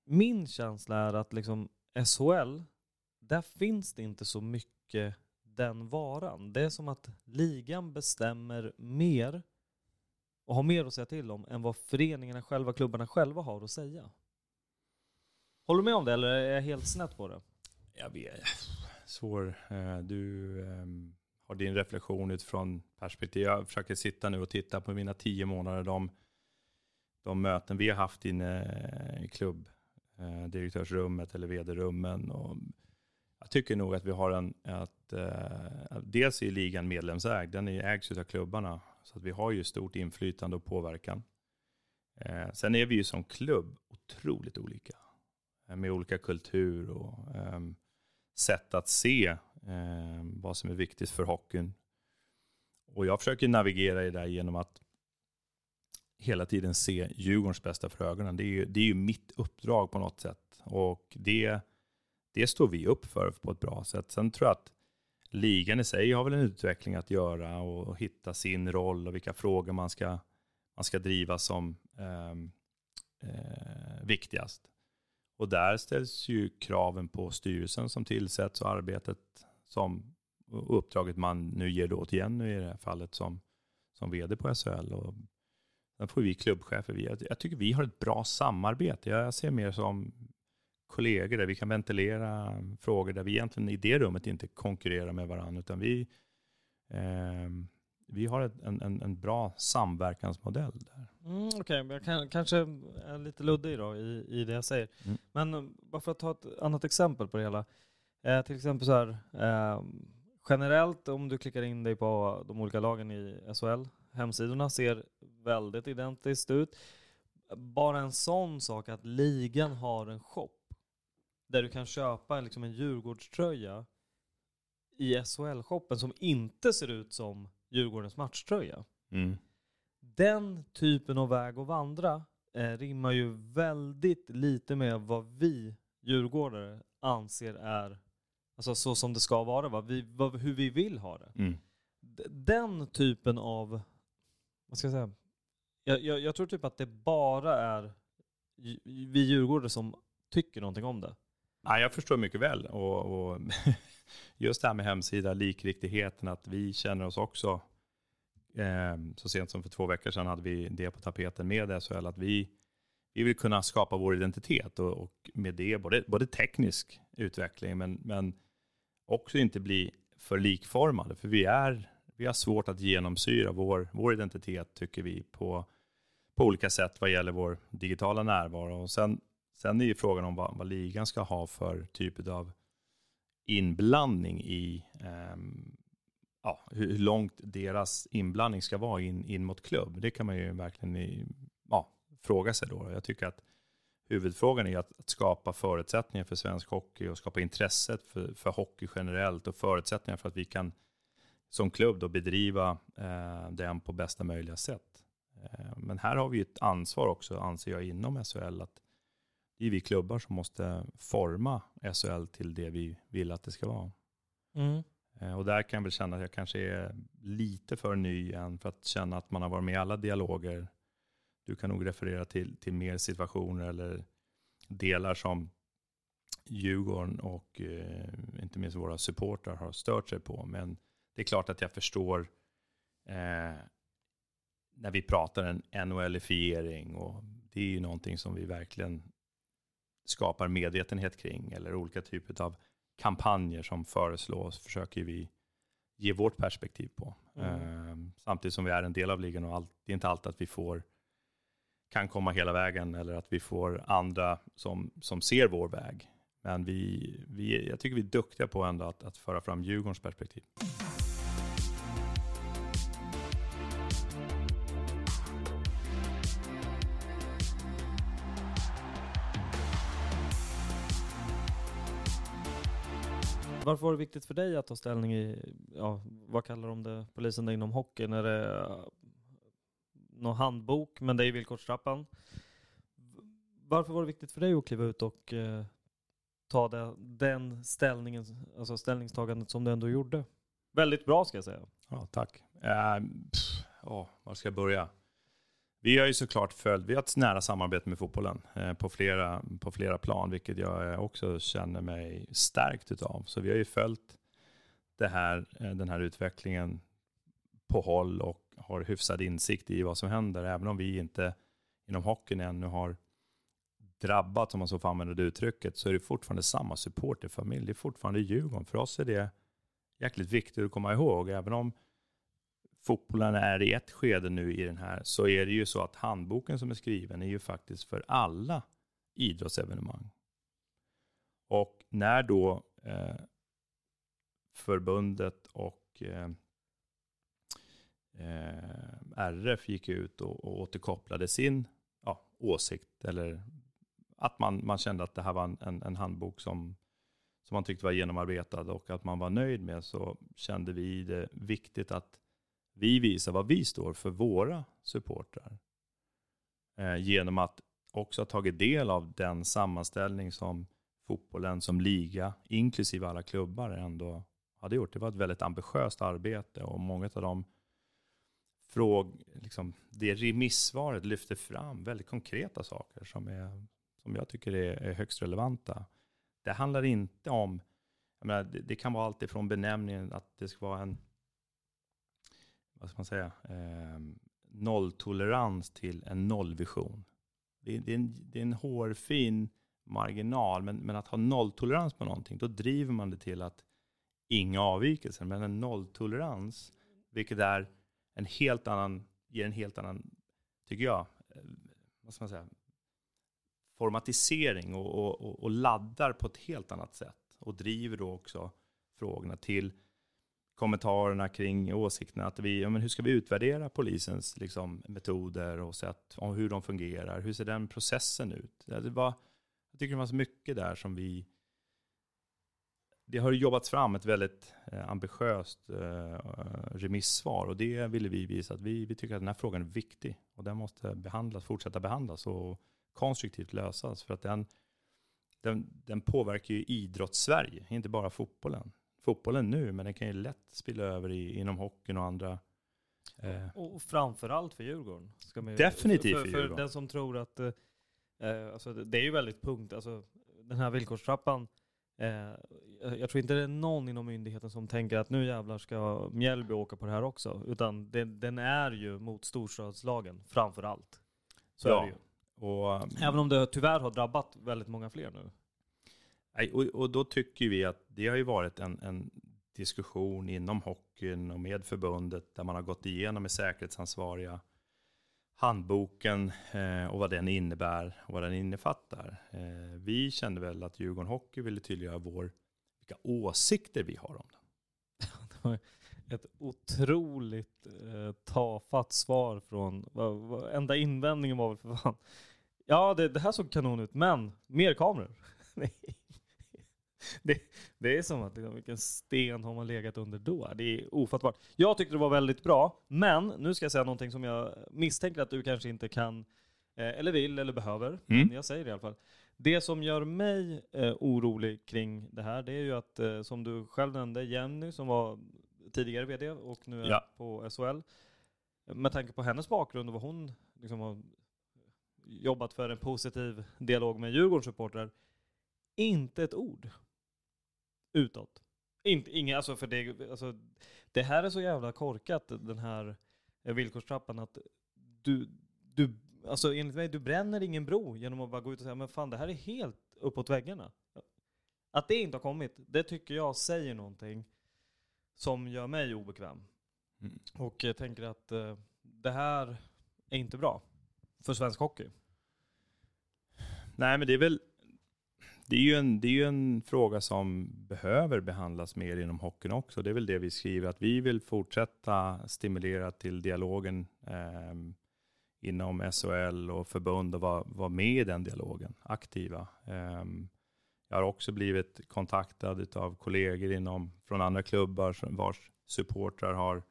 Min känsla är att liksom SHL, där finns det inte så mycket den varan. Det är som att ligan bestämmer mer och har mer att säga till om än vad föreningarna själva, klubbarna själva har att säga. Håller du med om det eller är jag helt snett på det? Jag vet. Svår. Eh, du ehm, har din reflektion utifrån perspektiv. Jag försöker sitta nu och titta på mina tio månader, de, de möten vi har haft inne i klubbdirektörsrummet eh, eh eller vd-rummen. jag tycker nog att vi har en, att, eh, dels är ligan medlemsägd, den ägs av klubbarna, så att vi har ju stort inflytande och påverkan. Eh, sen är vi ju som klubb otroligt olika, eh, med olika kultur och eh, sätt att se eh, vad som är viktigt för hockeyn. Och jag försöker navigera i det där genom att hela tiden se Djurgårdens bästa för ögonen. Det är ju, det är ju mitt uppdrag på något sätt. Och det, det står vi upp för på ett bra sätt. Sen tror jag att ligan i sig har väl en utveckling att göra och hitta sin roll och vilka frågor man ska, man ska driva som eh, eh, viktigast. Och där ställs ju kraven på styrelsen som tillsätts och arbetet som uppdraget man nu ger då till Jenny i det här fallet som, som vd på SHL. Och sen får vi klubbchefer, vi, jag tycker vi har ett bra samarbete. Jag ser mer som kollegor där vi kan ventilera frågor där vi egentligen i det rummet inte konkurrerar med varandra, utan vi, eh, vi har ett, en, en, en, bra samverkansmodell där. Mm, Okej, okay. jag kan, kanske är lite luddig då i, i det jag säger. Mm. Men bara för att ta ett annat exempel på det hela. Eh, till exempel så här, eh, generellt om du klickar in dig på de olika lagen i SHL, hemsidorna ser väldigt identiskt ut. Bara en sån sak att ligan har en shop där du kan köpa liksom en Djurgårdströja i SHL-shoppen som inte ser ut som Djurgårdens matchtröja. Mm. Den typen av väg att vandra eh, rimmar ju väldigt lite med vad vi djurgårdare anser är alltså så som det ska vara, va? Vi, vad, hur vi vill ha det. Mm. Den typen av, vad ska jag säga, jag, jag, jag tror typ att det bara är vi djurgårdare som tycker någonting om det. Ja, jag förstår mycket väl. Och, och just det här med hemsida, likriktigheten, att vi känner oss också, eh, så sent som för två veckor sedan hade vi det på tapeten med SHL, att vi, vi vill kunna skapa vår identitet och, och med det både, både teknisk utveckling, men, men också inte bli för likformade. För vi, är, vi har svårt att genomsyra vår, vår identitet, tycker vi, på, på olika sätt vad gäller vår digitala närvaro. Och sen, sen är ju frågan om vad, vad ligan ska ha för typ av inblandning i eh, ja, hur, hur långt deras inblandning ska vara in, in mot klubb. Det kan man ju verkligen i, ja, fråga sig då. Jag tycker att huvudfrågan är att, att skapa förutsättningar för svensk hockey och skapa intresset för, för hockey generellt och förutsättningar för att vi kan som klubb då bedriva eh, den på bästa möjliga sätt. Eh, men här har vi ett ansvar också, anser jag, inom SHL att det är vi klubbar som måste forma SHL till det vi vill att det ska vara. Eh, Och där kan jag väl känna att jag kanske är lite för ny än för att känna att man har varit med i alla dialoger. Du kan nog referera till, till mer situationer eller delar som Djurgården och eh, inte minst våra supportrar har stört sig på. Men det är klart att jag förstår eh, när vi pratar en NHLifiering och det är ju någonting som vi verkligen skapar medvetenhet kring eller olika typer av kampanjer som föreslås försöker vi ge vårt perspektiv på. Eh, samtidigt som vi är en del av ligan och allt, det är inte alltid att vi får kan komma hela vägen eller att vi får andra som, som ser vår väg. Men vi, vi, jag tycker vi är duktiga på ändå att, att föra fram Djurgårdens perspektiv. Varför var det viktigt för dig att ta ställning i, ja, vad kallar de det, polisen inom hockeyn? Är det någon handbok, men det är villkorstrappan. Varför var det viktigt för dig att kliva ut och eh, ta det, den ställningen, alltså ställningstagandet som du ändå gjorde? Väldigt bra ska jag säga. Ja, tack. Uh, pff, oh, var ska jag börja? Vi har ju såklart följt, vi har ett nära samarbete med fotbollen eh, på, flera, på flera plan, vilket jag eh, också känner mig stärkt utav. Så vi har ju följt det här, eh, den här utvecklingen på håll och har hyfsad insikt i vad som händer, även om vi inte inom hockeyn ännu har drabbat, om man så får använda det uttrycket, så är det fortfarande samma supporterfamilj. Det är fortfarande Djurgården. För oss är det jäkligt viktigt att komma ihåg, även om fotbollen är i ett skede nu i den här, så är det ju så att handboken som är skriven är ju faktiskt för alla idrottsevenemang. Och när då eh, förbundet och eh, eh, RF gick ut och, och återkopplade sin ja, åsikt, eller att man, man kände att det här var en, en, en handbok som, som man tyckte var genomarbetad och att man var nöjd med, så kände vi det viktigt att vi visar vad vi står för våra supportrar. Eh, genom att också ha tagit del av den sammanställning som fotbollen som liga, inklusive alla klubbar, ändå hade gjort. Det var ett väldigt ambitiöst arbete och många av de fråg, liksom, det remissvaret lyfter fram väldigt konkreta saker som, är, som jag tycker är, är högst relevanta. Det handlar inte om, jag menar, det, det kan vara allt ifrån benämningen att det ska vara en vad ska man säga, eh, nolltolerans till en nollvision. Det, det, är en, det är en hårfin marginal, men, men att ha nolltolerans på någonting, då driver man det till att inga avvikelser, men en nolltolerans, vilket är en helt annan, ger en helt annan, tycker jag, eh, vad ska man säga, formatisering och, och, och, och laddar på ett helt annat sätt och driver då också frågorna till kommentarerna kring åsikterna att vi, ja, men hur ska vi utvärdera polisens liksom, metoder och sätt om hur de fungerar? Hur ser den processen ut? Det var, jag tycker det var så mycket där som vi det har jobbats fram ett väldigt eh, ambitiöst eh, remissvar och det ville vi visa att vi, vi tycker att den här frågan är viktig och den måste behandlas, fortsätta behandlas och konstruktivt lösas för att den, den, den påverkar ju idrotts-Sverige, inte bara fotbollen. Fotbollen nu, men den kan ju lätt spilla över i, inom hockeyn och andra Eh. Och framförallt för Djurgården. Ska man, Definitivt för, för, för, för den som tror att, eh, eh, alltså det är ju väldigt punkt, alltså den här villkorstrappan, eh, jag tror inte det är någon inom myndigheten som tänker att nu jävlar ska Mjällby åka på det här också, utan det, den är ju mot storstadslagen framförallt. Så ja. är det ju. Och, um, Även om det tyvärr har drabbat väldigt många fler nu. Nej, och, och då tycker vi att det har ju varit en, en diskussion inom hockeyn och med förbundet där man har gått igenom med säkerhetsansvariga handboken eh, och vad den innebär och vad den innefattar. Eh, vi kände väl att Djurgården Hockey ville tydliggöra vår, vilka åsikter vi har om den. det var ett otroligt eh, tafatt svar från, enda invändningen var väl för fan, ja det, det här såg kanon ut, men mer kameror. Det, det är som att, liksom, vilken sten har man legat under då? Det är ofattbart. Jag tyckte det var väldigt bra, men nu ska jag säga någonting som jag misstänker att du kanske inte kan, eh, eller vill, eller behöver. Mm. Men jag säger det i alla fall. Det som gör mig eh, orolig kring det här, det är ju att, eh, som du själv nämnde, Jenny som var tidigare VD och nu är ja. på SHL. Med tanke på hennes bakgrund och vad hon liksom har jobbat för en positiv dialog med Djurgårdens supportrar, inte ett ord utåt. Inte, inga, alltså för det, alltså, det här är så jävla korkat, den här villkorstrappan, att du, du, alltså enligt mig, du bränner ingen bro genom att bara gå ut och säga men fan det här är helt uppåt väggarna. Att det inte har kommit, det tycker jag säger någonting som gör mig obekväm. Mm. Och jag tänker att uh, det här är inte bra för svensk hockey. Nej men det är väl det är, ju en, det är ju en fråga som behöver behandlas mer inom hockeyn också. Det är väl det vi skriver, att vi vill fortsätta stimulera till dialogen eh, inom SHL och förbund och vara, vara med i den dialogen, aktiva. Eh, jag har också blivit kontaktad av kollegor inom, från andra klubbar vars supportrar har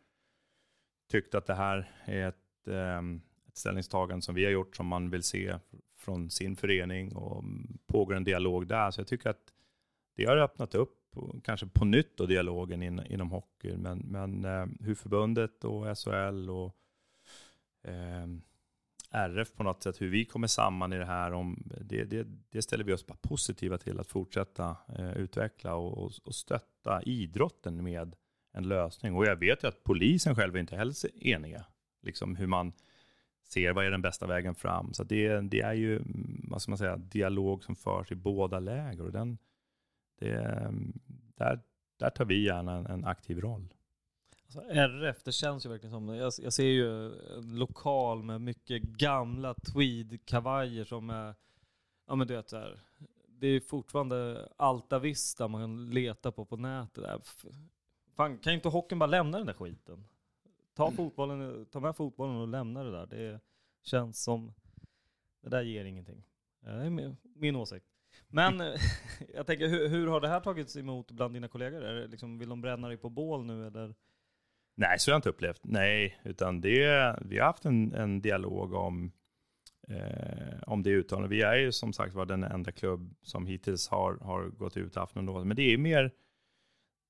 tyckt att det här är ett, eh, ett ställningstagande som vi har gjort som man vill se från sin förening och pågår en dialog där. Så jag tycker att det har öppnat upp, kanske på nytt då, dialogen in, inom hockey. Men, men eh, hur förbundet och SHL och eh, RF på något sätt, hur vi kommer samman i det här, om, det, det, det ställer vi oss bara positiva till att fortsätta eh, utveckla och, och, och, stötta idrotten med en lösning. Och jag vet ju att polisen själv inte heller är eniga, liksom hur man ser vad är den bästa vägen fram. Så det, det är ju, mm, vad ska man säga, dialog som förs i båda läger. Och den, det, mm, där, där tar vi gärna en, en aktiv roll. Alltså RF, det känns ju verkligen som, jag, jag ser ju en lokal med mycket gamla tweed-kavajer som är, ja men du vet såhär, det är fortfarande Alta Vista man letar på på nätet. Där. Fan, kan inte hockeyn bara lämna den där skiten? Ta, fotbollen, ta med fotbollen och lämna det där. Det känns som, det där ger ingenting. Det är min, åsikt. Men jag tänker, hur, hur, har det här tagits emot bland dina kollegor? Är det liksom, vill de bränna dig på bål nu eller? Nej, så har jag inte upplevt. Nej, utan det, vi har haft en, en dialog om, eh, om det uttalandet. Vi är ju som sagt var den enda klubb som hittills har, har gått ut och haft någon Aftonbladet. Men det är mer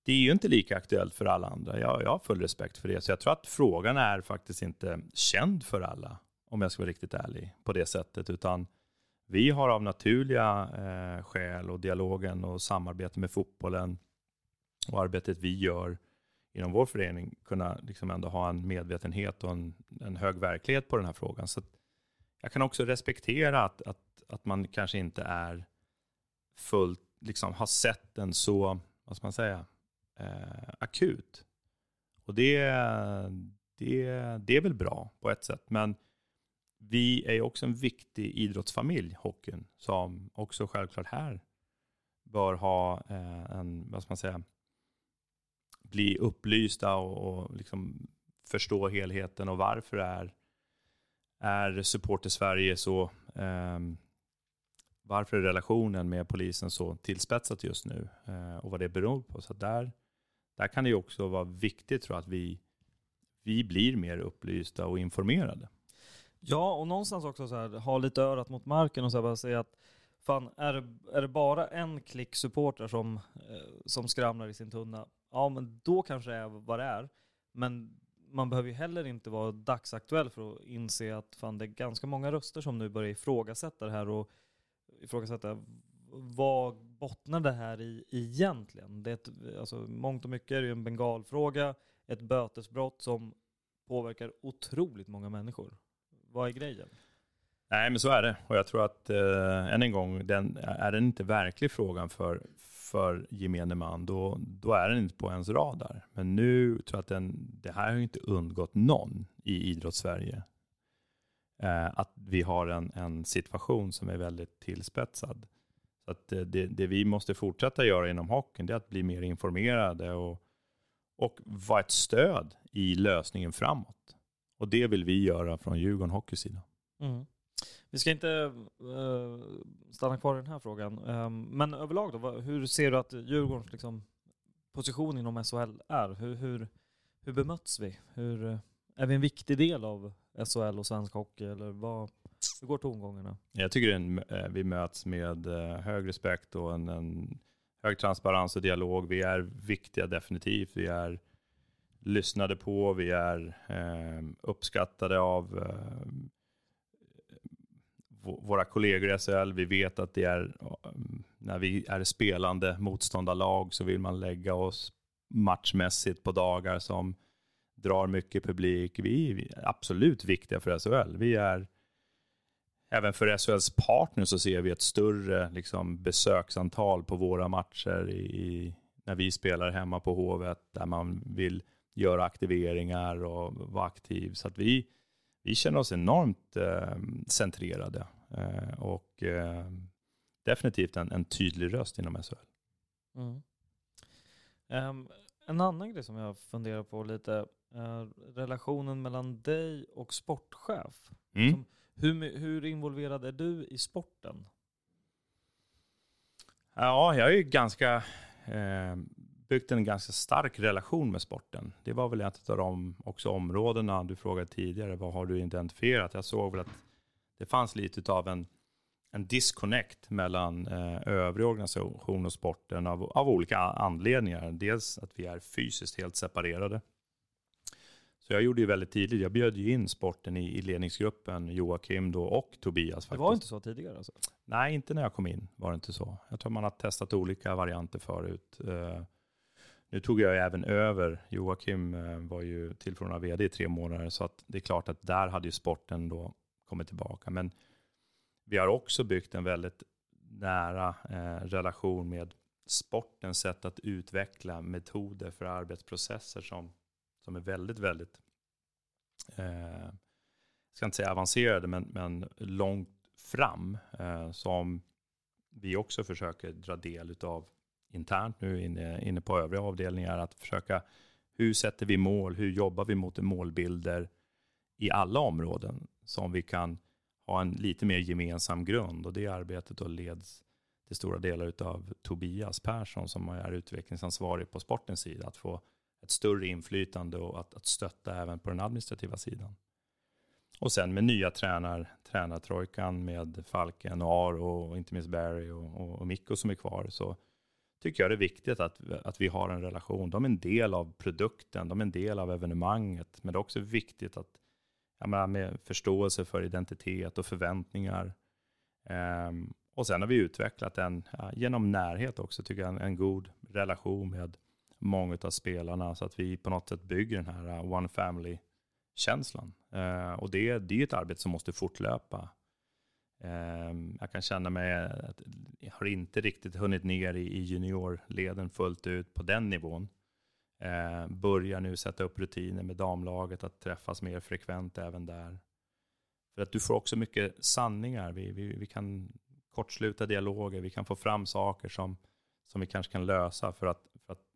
det är ju inte lika aktuellt för alla andra. Jag, jag har full respekt för det. Så jag tror att frågan är faktiskt inte känd för alla, om jag ska vara riktigt ärlig, på det sättet. Utan vi har av naturliga eh, skäl och dialogen och samarbete med fotbollen och arbetet vi gör inom vår förening kunna liksom ändå ha en medvetenhet och en, en hög verklighet på den här frågan. Så jag kan också respektera att, att, att man kanske inte är fullt, liksom har sett en så, vad ska man säga, eh, akut. Och det, det, det är väl bra på ett sätt. Men vi är ju också en viktig idrottsfamilj, hockeyn, som också självklart här bör ha eh, en, vad ska man säga, bli upplysta och, och liksom förstå helheten och varför är, är Supporter Sverige så eh, varför är relationen med polisen så tillspetsat just nu eh, och vad det beror på. Så där där kan det ju också vara viktigt tror jag, att vi, vi blir mer upplysta och informerade. Ja, och någonstans också så här, ha lite örat mot marken och så här, bara säga att fan, är det, är det bara en klick supportrar som, eh, som skramlar i sin tunna, ja men då kanske det är vad det är. Men man behöver ju heller inte vara dagsaktuell för att inse att fan, det är ganska många röster som nu börjar ifrågasätta det här och ifrågasätta vad bottnar det här i egentligen? Det är ett, alltså, mångt och mycket är det ju en bengalfråga, ett bötesbrott som påverkar otroligt många människor. Vad är grejen? Nej, men så är det. Och jag tror att, eh, än en gång, den, är den inte verklig frågan för, för gemene man, då, då är den inte på ens radar. Men nu tror jag att den, det här har inte undgått någon i idrottssverige. Eh, att vi har en, en situation som är väldigt tillspetsad. Så att eh, det, det vi måste fortsätta göra inom hockeyn, är att bli mer informerade och, och vara ett stöd i lösningen framåt. Och det vill vi göra från Djurgården Hockeysida. Mm. Vi ska inte uh, stanna kvar i den här frågan, um, men överlag då, hur ser du att Djurgårdens liksom, position inom SHL är? Hur, hur, hur bemöts vi? Hur, eh, är vi en viktig del av SHL och svensk hockey, eller vad, hur går tongångarna? Jag tycker en, eh, vi möts med eh, hög respekt och en, en hög transparens och dialog. Vi är viktiga definitivt. Vi är lyssnade på, vi är eh, uppskattade av eh, våra kollegor i SHL. Vi vet att det är, eh, när vi är spelande motståndarlag så vill man lägga oss matchmässigt på dagar som drar mycket publik. Vi är absolut viktiga för SHL. Vi är, även för SHLs partners så ser vi ett större liksom, besöksantal på våra matcher i, när vi spelar hemma på Hovet, där man vill göra aktiveringar och vara aktiv. Så att vi, vi känner oss enormt eh, centrerade eh, och eh, definitivt en, en, tydlig röst inom SHL. Mm. Um, en annan grej som jag funderar på lite relationen mellan dig och sportchef. Mm. Som, hur, hur involverad är du i sporten? Ja, jag är ju ganska eh, byggt en ganska stark relation med sporten. Det var väl ett av de också områdena du frågade tidigare. Vad har du identifierat? Jag såg väl att det fanns lite av en, en disconnect mellan eh, övrig organisation och sporten av, av olika anledningar. Dels att vi är fysiskt helt separerade. Så jag gjorde ju väldigt tidigt, jag bjöd ju in sporten i, i ledningsgruppen, Joakim då och Tobias. Faktiskt. Det var inte så tidigare alltså? Nej, inte när jag kom in var det inte så. Jag tror man har testat olika varianter förut. Eh, nu tog jag även över, Joakim eh, var ju tillförordnad vd i tre månader, så att det är klart att där hade ju sporten då kommit tillbaka. Men vi har också byggt en väldigt nära eh, relation med sportens sätt att utveckla metoder för arbetsprocesser som, som är väldigt, väldigt, eh, jag ska inte säga avancerade, men, men långt fram, eh, som vi också försöker dra del av internt nu inne, inne på övriga avdelningar att försöka hur sätter vi mål? Hur jobbar vi mot målbilder i alla områden som vi kan ha en lite mer gemensam grund och det arbetet då leds till stora delar av Tobias Persson som är utvecklingsansvarig på sportens sida att få ett större inflytande och att, att stötta även på den administrativa sidan. Och sen med nya tränar, tränartrojkan med Falken och Ar och inte minst Barry och, och, och Mikko som är kvar så tycker jag det är viktigt att, att vi har en relation. De är en del av produkten, de är en del av evenemanget, men det är också viktigt att jag menar, med förståelse för identitet och förväntningar. Um, och sen har vi utvecklat en, ja, genom närhet också, tycker jag, en, en, god relation med många av spelarna, så att vi på något sätt bygger den här uh, one family-känslan. Eh, och det, det är ett arbete som måste fortlöpa. Eh, jag kan känna mig eh, att jag har inte riktigt hunnit ner i juniorleden fullt ut på den nivån. Eh, börjar nu sätta upp rutiner med damlaget att träffas mer frekvent även där. För att du får också mycket sanningar. Vi, vi, vi kan kortsluta dialoger, vi kan få fram saker som, som vi kanske kan lösa för att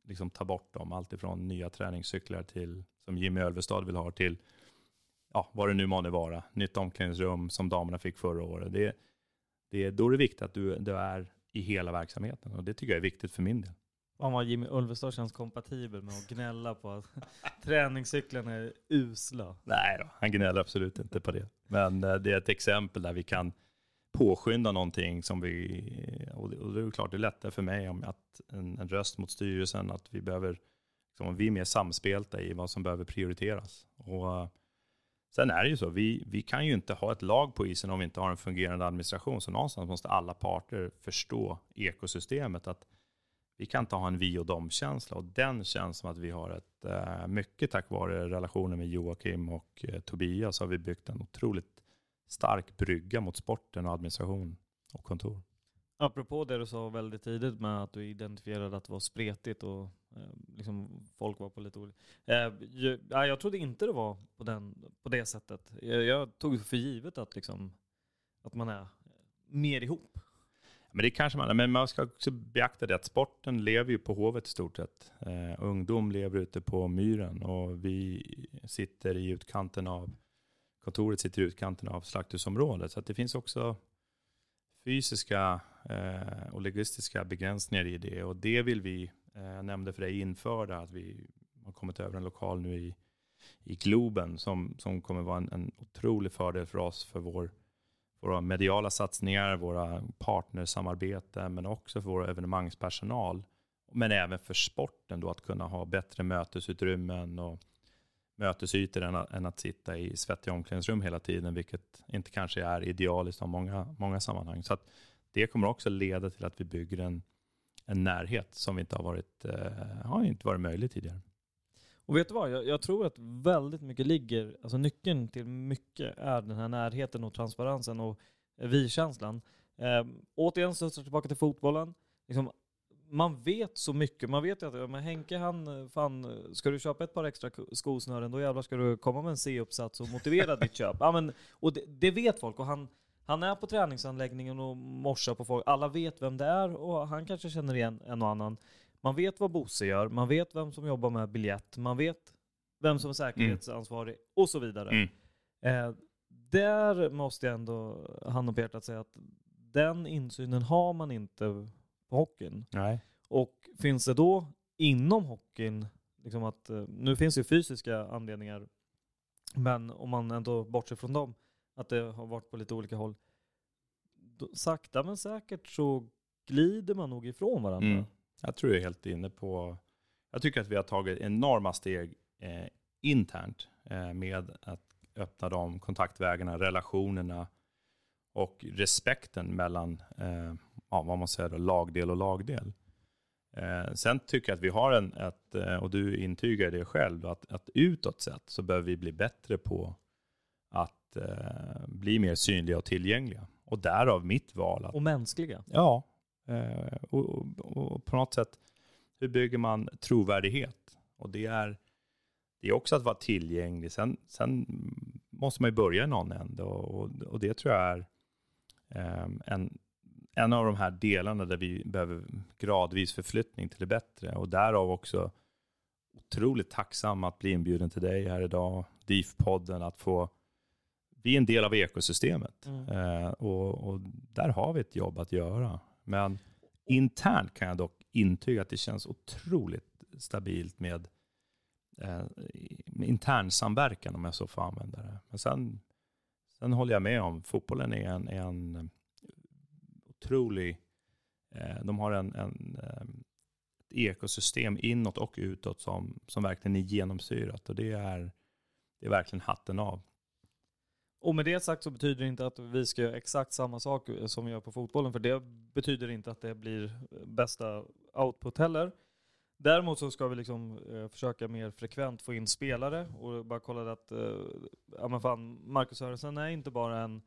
liksom ta bort dem. Allt ifrån nya träningscyklar till, som Jimmy Ölvestad vill ha, till ja, vad det nu månde vara, nytt omklädningsrum som damerna fick förra året. Det, det, då är det viktigt att du, du är i hela verksamheten och det tycker jag är viktigt för min del. Fan vad Jimmy Ulvestad känns kompatibel med att gnälla på att träningscyklarna är usla. Nej då, han gnäller absolut inte på det. Men eh, det är ett exempel där vi kan påskynda någonting som vi, och det, och det är klart det är lättare för mig om att en, en röst mot styrelsen, att vi behöver, liksom, vi är mer samspelta i vad som behöver prioriteras. Och eh, Sen är det ju så, vi, vi kan ju inte ha ett lag på isen om vi inte har en fungerande administration. Så någonstans måste alla parter förstå ekosystemet. Att vi kan inte ha en vi och dem-känsla. Och den känns som att vi har ett, eh, mycket tack vare relationen med Joakim och eh, Tobias, har vi byggt en otroligt stark brygga mot sporten och administration och kontor. Apropå det du sa väldigt tidigt med att du identifierade att det var spretigt och eh, liksom folk var på lite olika... Eh, jag, jag trodde inte det var på, den, på det sättet. Jag, jag tog för givet att, liksom, att man är mer ihop. Men det kanske man men man ska också beakta det att sporten lever ju på Hovet i stort sett. Eh, ungdom lever ute på myren och vi sitter i utkanten av, kontoret sitter i utkanten av slakthusområdet. Så det finns också fysiska eh, och logistiska begränsningar i det. Och det vill vi, eh, jag nämnde för dig, införa. Att vi har kommit över en lokal nu i, i Globen som, som kommer vara en, en otrolig fördel för oss för vår, våra mediala satsningar, våra partnersamarbete, men också för vår evenemangspersonal. Men även för sporten då att kunna ha bättre mötesutrymmen och mötesytor än att, än att sitta i svettiga omklädningsrum hela tiden, vilket inte kanske är idealiskt i många, många sammanhang. Så att det kommer också leda till att vi bygger en, en närhet som inte har varit, eh, har inte varit möjlig tidigare. Och vet du vad? Jag, jag, tror att väldigt mycket ligger, alltså nyckeln till mycket är den här närheten och transparensen och vi-känslan. Eh, återigen så tillbaka till fotbollen. Liksom, man vet så mycket. Man vet ju att men Henke han, fan, ska du köpa ett par extra skosnören då jävlar ska du komma med en C-uppsats och motivera ditt köp. Ja, men, och det, det, vet folk och han, han är på träningsanläggningen och morsar på folk. Alla vet vem det är och han kanske känner igen en och annan. Man vet vad Bosse gör, man vet vem som jobbar med biljett, man vet vem som är säkerhetsansvarig mm. och så vidare. Mm. Eh, där måste jag ändå, hand på hjärtat säga att den insynen har man inte på hockeyn. Nej. Och finns det då inom hockeyn, liksom att, eh, nu finns det ju fysiska anledningar, men om man ändå bortser från dem, att det har varit på lite olika håll. Då, sakta men säkert så glider man nog ifrån varandra. Mm. Jag tror jag är helt inne på, jag tycker att vi har tagit enorma steg eh, internt eh, med att öppna de kontaktvägarna, relationerna och respekten mellan eh, ja, vad man säger då, lagdel och lagdel. Eh, sen tycker jag att vi har en, ett, eh, och du intygar det själv, att, att utåt sett så behöver vi bli bättre på att eh, bli mer synliga och tillgängliga. Och därav mitt val. Att, och mänskliga. Ja, eh, och, och, och, på något sätt, hur bygger man trovärdighet? Och det är, det är också att vara tillgänglig. Sen, sen måste man ju börja i någon ände och, och det tror jag är eh, en, en av de här delarna där vi behöver gradvis förflyttning till det bättre och därav också otroligt tacksam att bli inbjuden till dig här idag, DIF-podden, att få bli en del av ekosystemet. Mm. Eh, och, och, där har vi ett jobb att göra. Men internt kan jag dock intyga att det känns otroligt stabilt med, eh, med intern samverkan om jag så får använda det. Men sen, sen håller jag med om, fotbollen är en, en otrolig... Eh, de har en, en, ett ekosystem inåt och utåt som, som verkligen är genomsyrat. Och det är, det är verkligen hatten av. Och med det sagt så betyder det inte att vi ska göra exakt samma sak eh, som vi gör på fotbollen, för det betyder inte att det blir bästa output heller. Däremot så ska vi liksom eh, försöka mer frekvent få in spelare och bara kolla att eh, ja, men fan, Marcus Sörensen är inte bara en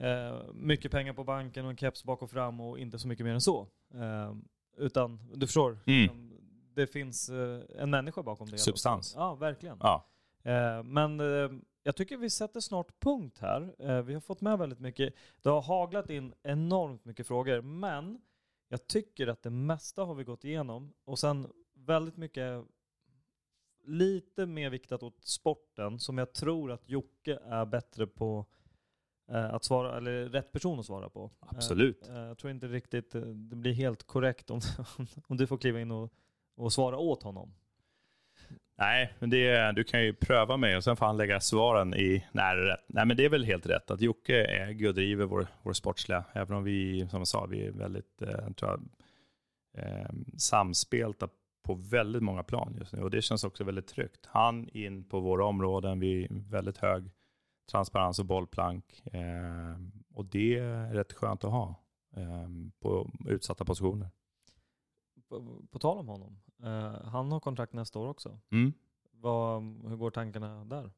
eh, mycket pengar på banken och en keps bak och fram och inte så mycket mer än så. Eh, utan du förstår, mm. Liksom, det finns eh, en människa bakom det. Substans. Ja, verkligen. Ja. Eh, men jag tycker vi sätter snart punkt här. vi har fått med väldigt mycket. Det har haglat in enormt mycket frågor, men jag tycker att det mesta har vi gått igenom. Och sen väldigt mycket lite mer viktat åt sporten som jag tror att Jocke är bättre på eh, att svara, eller rätt person att svara på. Absolut. Eh, jag tror inte riktigt eh, det blir helt korrekt om, om du får kliva in och, och svara åt honom. Nej, men det, du kan ju pröva mig och sen får han lägga svaren i nära rätt. Nej, men det är väl helt rätt att Jocke äger och driver vår, vår sportsliga, även om vi, som jag sa, vi är väldigt eh, tror jag, eh, samspelta på väldigt många plan just nu och det känns också väldigt tryggt. Han in på våra områden, vi väldigt hög transparens och bollplank eh, och det är rätt skönt att ha eh, på utsatta positioner. På, på tal om honom, eh, han har kontrakt nästa år också. Mm. Vad, hur går tankarna där?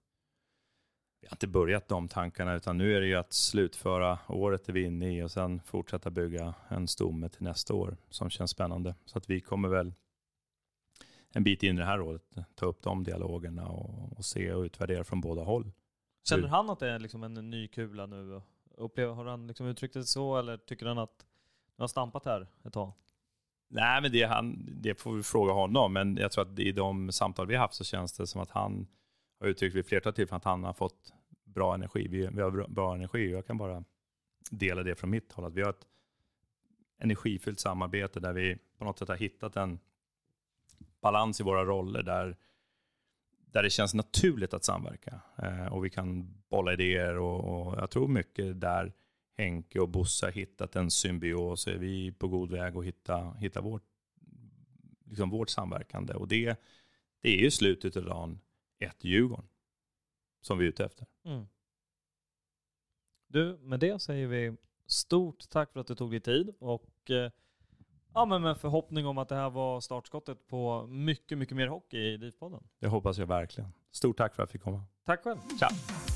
Vi har inte börjat de tankarna, utan nu är det ju att slutföra året är vi inne i och sen fortsätta bygga en stomme till nästa år som känns spännande. Så att vi kommer väl en bit in i det här året ta upp de dialogerna och, och se och utvärdera från båda håll. Känner han att det är liksom en ny kula nu? Upplever, har han liksom uttryckt det så eller tycker han att du har stampat här ett tag? Nej, men det, han, det får vi fråga honom. Men jag tror att i de samtal vi har haft så känns det som att han har uttryckt vid flertal tillfällen att han har fått bra energi. Vi, vi har bra energi och jag kan bara dela det från mitt håll. Att vi har ett energifyllt samarbete där vi på något sätt har hittat en balans i våra roller där, där det känns naturligt att samverka. Eh, och vi kan bolla idéer och, och jag tror mycket där Henke och Bosse har hittat en symbios så är vi på god väg att hitta, hitta vårt, liksom vårt samverkande. Och det, det är ju slutet av dagen ett Djurgården som vi är ute efter. Mm. Du, med det säger vi stort tack för att du tog dig tid och eh, ja, men med förhoppning om att det här var startskottet på mycket, mycket mer hockey i DIF-podden. Det hoppas jag verkligen. Stort tack för att jag fick komma. Tack själv. Ciao.